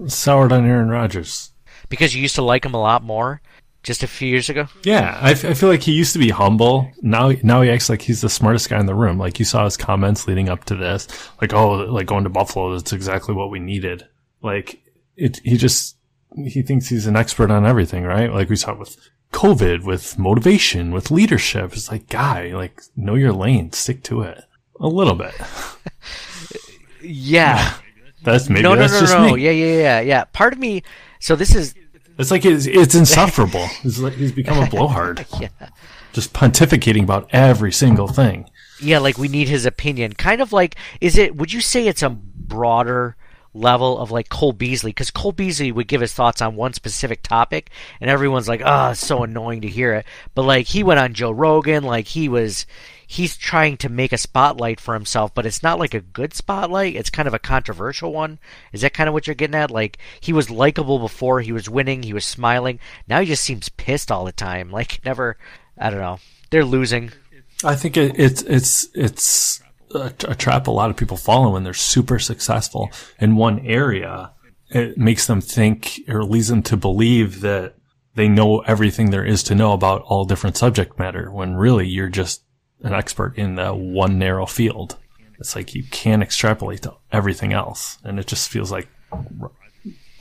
soured on Aaron Rodgers. Because you used to like him a lot more. just a few years ago. Yeah, I, f- I feel like he used to be humble. Now, now he acts like he's the smartest guy in the room. Like you saw his comments leading up to this, like oh, like going to Buffalo, that's exactly what we needed. Like it, he just he thinks he's an expert on everything, right? Like we saw with COVID, with motivation, with leadership. It's like guy, like know your lane, stick to it a little bit. yeah, that's maybe no, no, that's no, just no. me. Yeah, yeah, yeah, yeah. Part of me. So this is It's like it's, it's insufferable. He's like he's become a blowhard. yeah. Just pontificating about every single thing. Yeah, like we need his opinion. Kind of like, is it? Would you say it's a broader level of like Cole Beasley? Because Cole Beasley would give his thoughts on one specific topic, and everyone's like, "Oh, it's so annoying to hear it." But like he went on Joe Rogan, like he was, he's trying to make a spotlight for himself, but it's not like a good spotlight. It's kind of a controversial one. Is that kind of what you're getting at? Like he was likable before, he was winning, he was smiling. Now he just seems pissed all the time. Like never. I don't know. They're losing. I think it, it's it's it's a, a trap a lot of people fall in when they're super successful in one area. It makes them think or leads them to believe that they know everything there is to know about all different subject matter. When really you're just an expert in that one narrow field. It's like you can't extrapolate to everything else, and it just feels like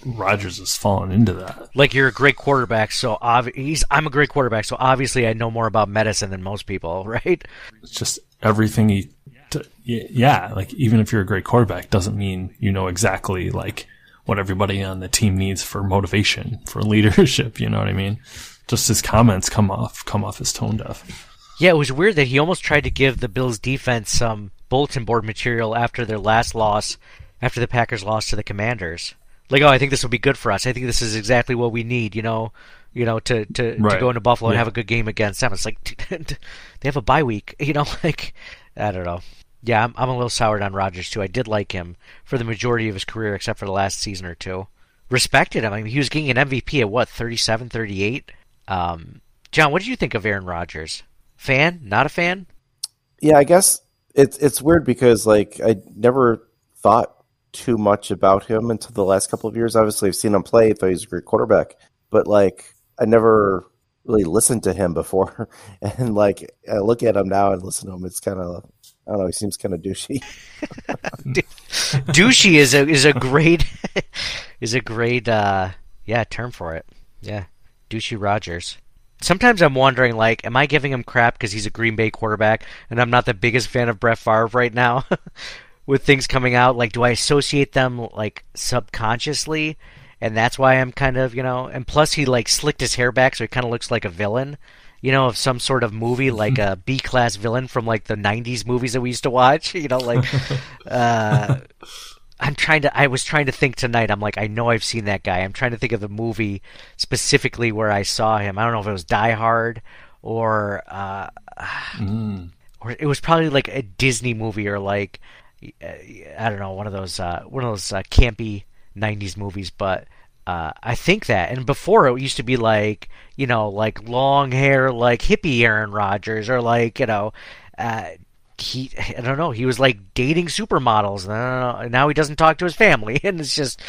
Rodgers has fallen into that. Like you're a great quarterback, so obvi- he's I'm a great quarterback, so obviously I know more about medicine than most people, right? It's just everything he, t- yeah, like even if you're a great quarterback, doesn't mean you know exactly like what everybody on the team needs for motivation, for leadership. You know what I mean? Just his comments come off come off as tone deaf. Yeah, it was weird that he almost tried to give the Bills defense some bulletin board material after their last loss, after the Packers lost to the Commanders. Like, oh, I think this will be good for us. I think this is exactly what we need. You know, you know, to to, Right. to go into Buffalo and have a good game against them. It's like they have a bye week. You know, like I don't know. Yeah, I'm I'm a little soured on Rodgers too. I did like him for the majority of his career, except for the last season or two. Respected him. I mean, he was getting an MVP at what 37, 38. Um, John, what did you think of Aaron Rodgers? Fan? Not a fan? Yeah, I guess it's it's weird because like I never thought too much about him until the last couple of years. Obviously, I've seen him play. I Thought he was a great quarterback, but like I never really listened to him before. And like I look at him now and listen to him, it's kind of I don't know. He seems kind of douchey. douchey is a is a great is a great uh yeah term for it. Yeah, douchey Rodgers. Sometimes I'm wondering, like, am I giving him crap because he's a Green Bay quarterback and I'm not the biggest fan of Brett Favre right now? With things coming out, like, do I associate them like subconsciously, and that's why I'm kind of, you know, and plus he like slicked his hair back so he kind of looks like a villain, you know, of some sort of movie, like a B class villain from like the '90s movies that we used to watch, you know, like. uh I'm trying to. I was trying to think tonight. I'm like, I know I've seen that guy. I'm trying to think of the movie specifically where I saw him. I don't know if it was Die Hard or, uh, or it was probably like a Disney movie or like, uh, I don't know, one of those, uh, one of those uh, campy '90s movies. But uh, I think that. And before it used to be like, you know, like long hair, like hippie Aaron Rodgers, or like, you know. He I don't know he was like dating supermodels. And now he doesn't talk to his family. And it's just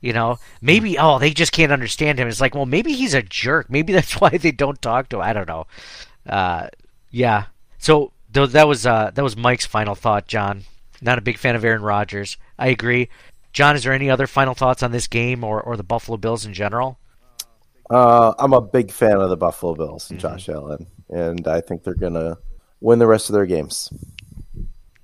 you know maybe oh they just can't understand him. It's like well maybe he's a jerk. Maybe that's why they don't talk to him. I don't know. Uh, yeah. So th- that was uh, that was Mike's final thought John. Not a big fan of Aaron Rodgers. I agree. John is there any other final thoughts on this game or, or the Buffalo Bills in general? Uh, I'm a big fan of the Buffalo Bills and Josh Allen, and I think they're gonna win the rest of their games.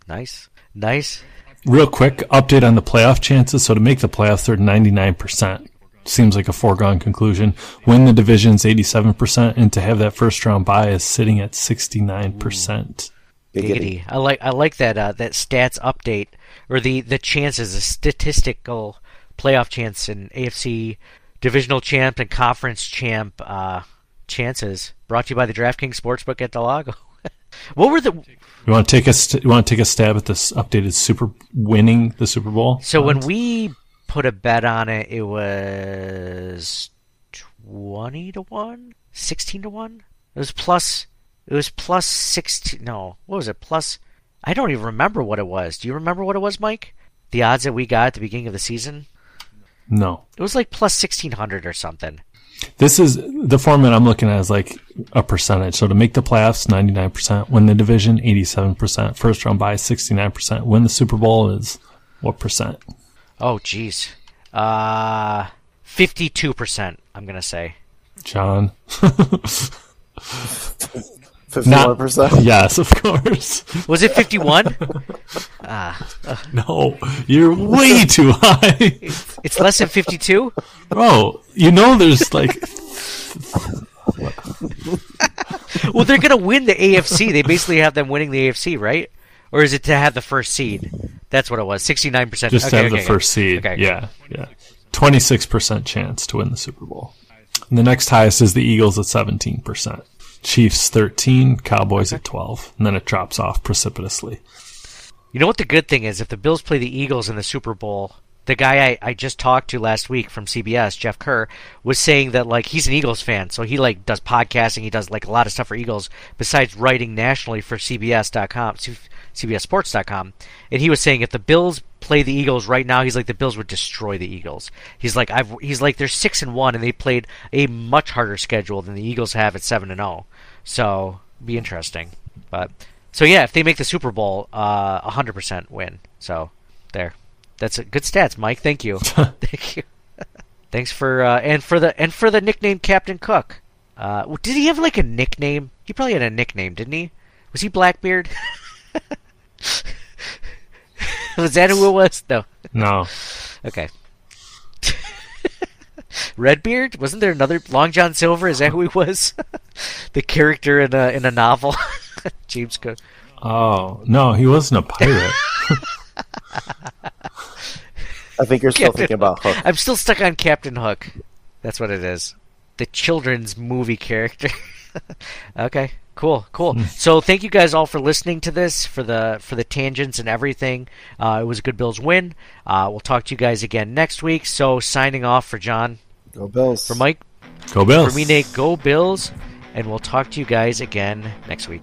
Nice nice Real quick update on the playoff chances. So to make the playoffs, they're 99%. Seems like a foregone conclusion. Win the division's 87%, and to have that first round bye is sitting at 69%. Giggity. I like I like that uh, that stats update or the the chances, the statistical playoff chance in AFC divisional champ and conference champ uh, chances. Brought to you by the DraftKings Sportsbook at the del Lago. What were the You want to take a st- you want to take a stab at this updated Super winning the Super Bowl? so when we put a bet on it, it was twenty to one, 16 to one. It was plus. It was plus sixteen. No, what was it? Plus. I don't even remember what it was. Do you remember what it was, Mike? The odds that we got at the beginning of the season. no, It was like plus sixteen hundred or something. This is the format I'm looking at is like a percentage. So to make the playoffs, 99%, win the division, 87%, first round bye, 69%, win the Super Bowl is what percent? Oh, jeez. Uh, 52%, I'm going to say. John. 51%? yes, of course. Was it 51? ah. uh, No, you're way too high. It's less than 52? Bro, you know there's like. well, they're going to win the AFC. They basically have them winning the AFC, right? Or is it to have the first seed? That's what it was. 69%. Just okay, to have okay, the first seed. Okay. Yeah, yeah. 26% chance to win the Super Bowl. And the next highest is the Eagles at 17%. Chiefs 13, Cowboys at 12. And then it drops off precipitously. You know what the good thing is? If the Bills play the Eagles in the Super Bowl, the guy I, I just talked to last week from CBS, Jeff Kerr, was saying that like he's an Eagles fan, so he like does podcasting, he does like a lot of stuff for Eagles besides writing nationally for CBS.com, CBSSports.com, and he was saying if the Bills play the Eagles right now, he's like the Bills would destroy the Eagles. He's like I've he's like they're six and one and they played a much harder schedule than the Eagles have at seven and zero, so be interesting. But so yeah, if they make the Super Bowl, a hundred percent win. So there. That's a good stats, Mike. Thank you. Thank you. Thanks for uh, and for the and for the nickname Captain Cook. Uh, did he have like a nickname? He probably had a nickname, didn't he? Was he Blackbeard? was that who it was? No. No. Okay. Redbeard? Wasn't there another Long John Silver? Is that who he was? the character in a in a novel. James Cook. Oh no, he wasn't a pirate. I think you're still Captain thinking about Hook. I'm still stuck on Captain Hook. That's what it is. The children's movie character. okay, cool, cool. so thank you guys all for listening to this, for the for the tangents and everything. Uh, it was a good Bills win. Uh, we'll talk to you guys again next week. So signing off for John, Go Bills. for Mike, Go Bills. for me, Nate. Go Bills, and we'll talk to you guys again next week.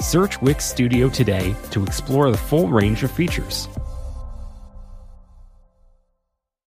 Search Wix Studio today to explore the full range of features.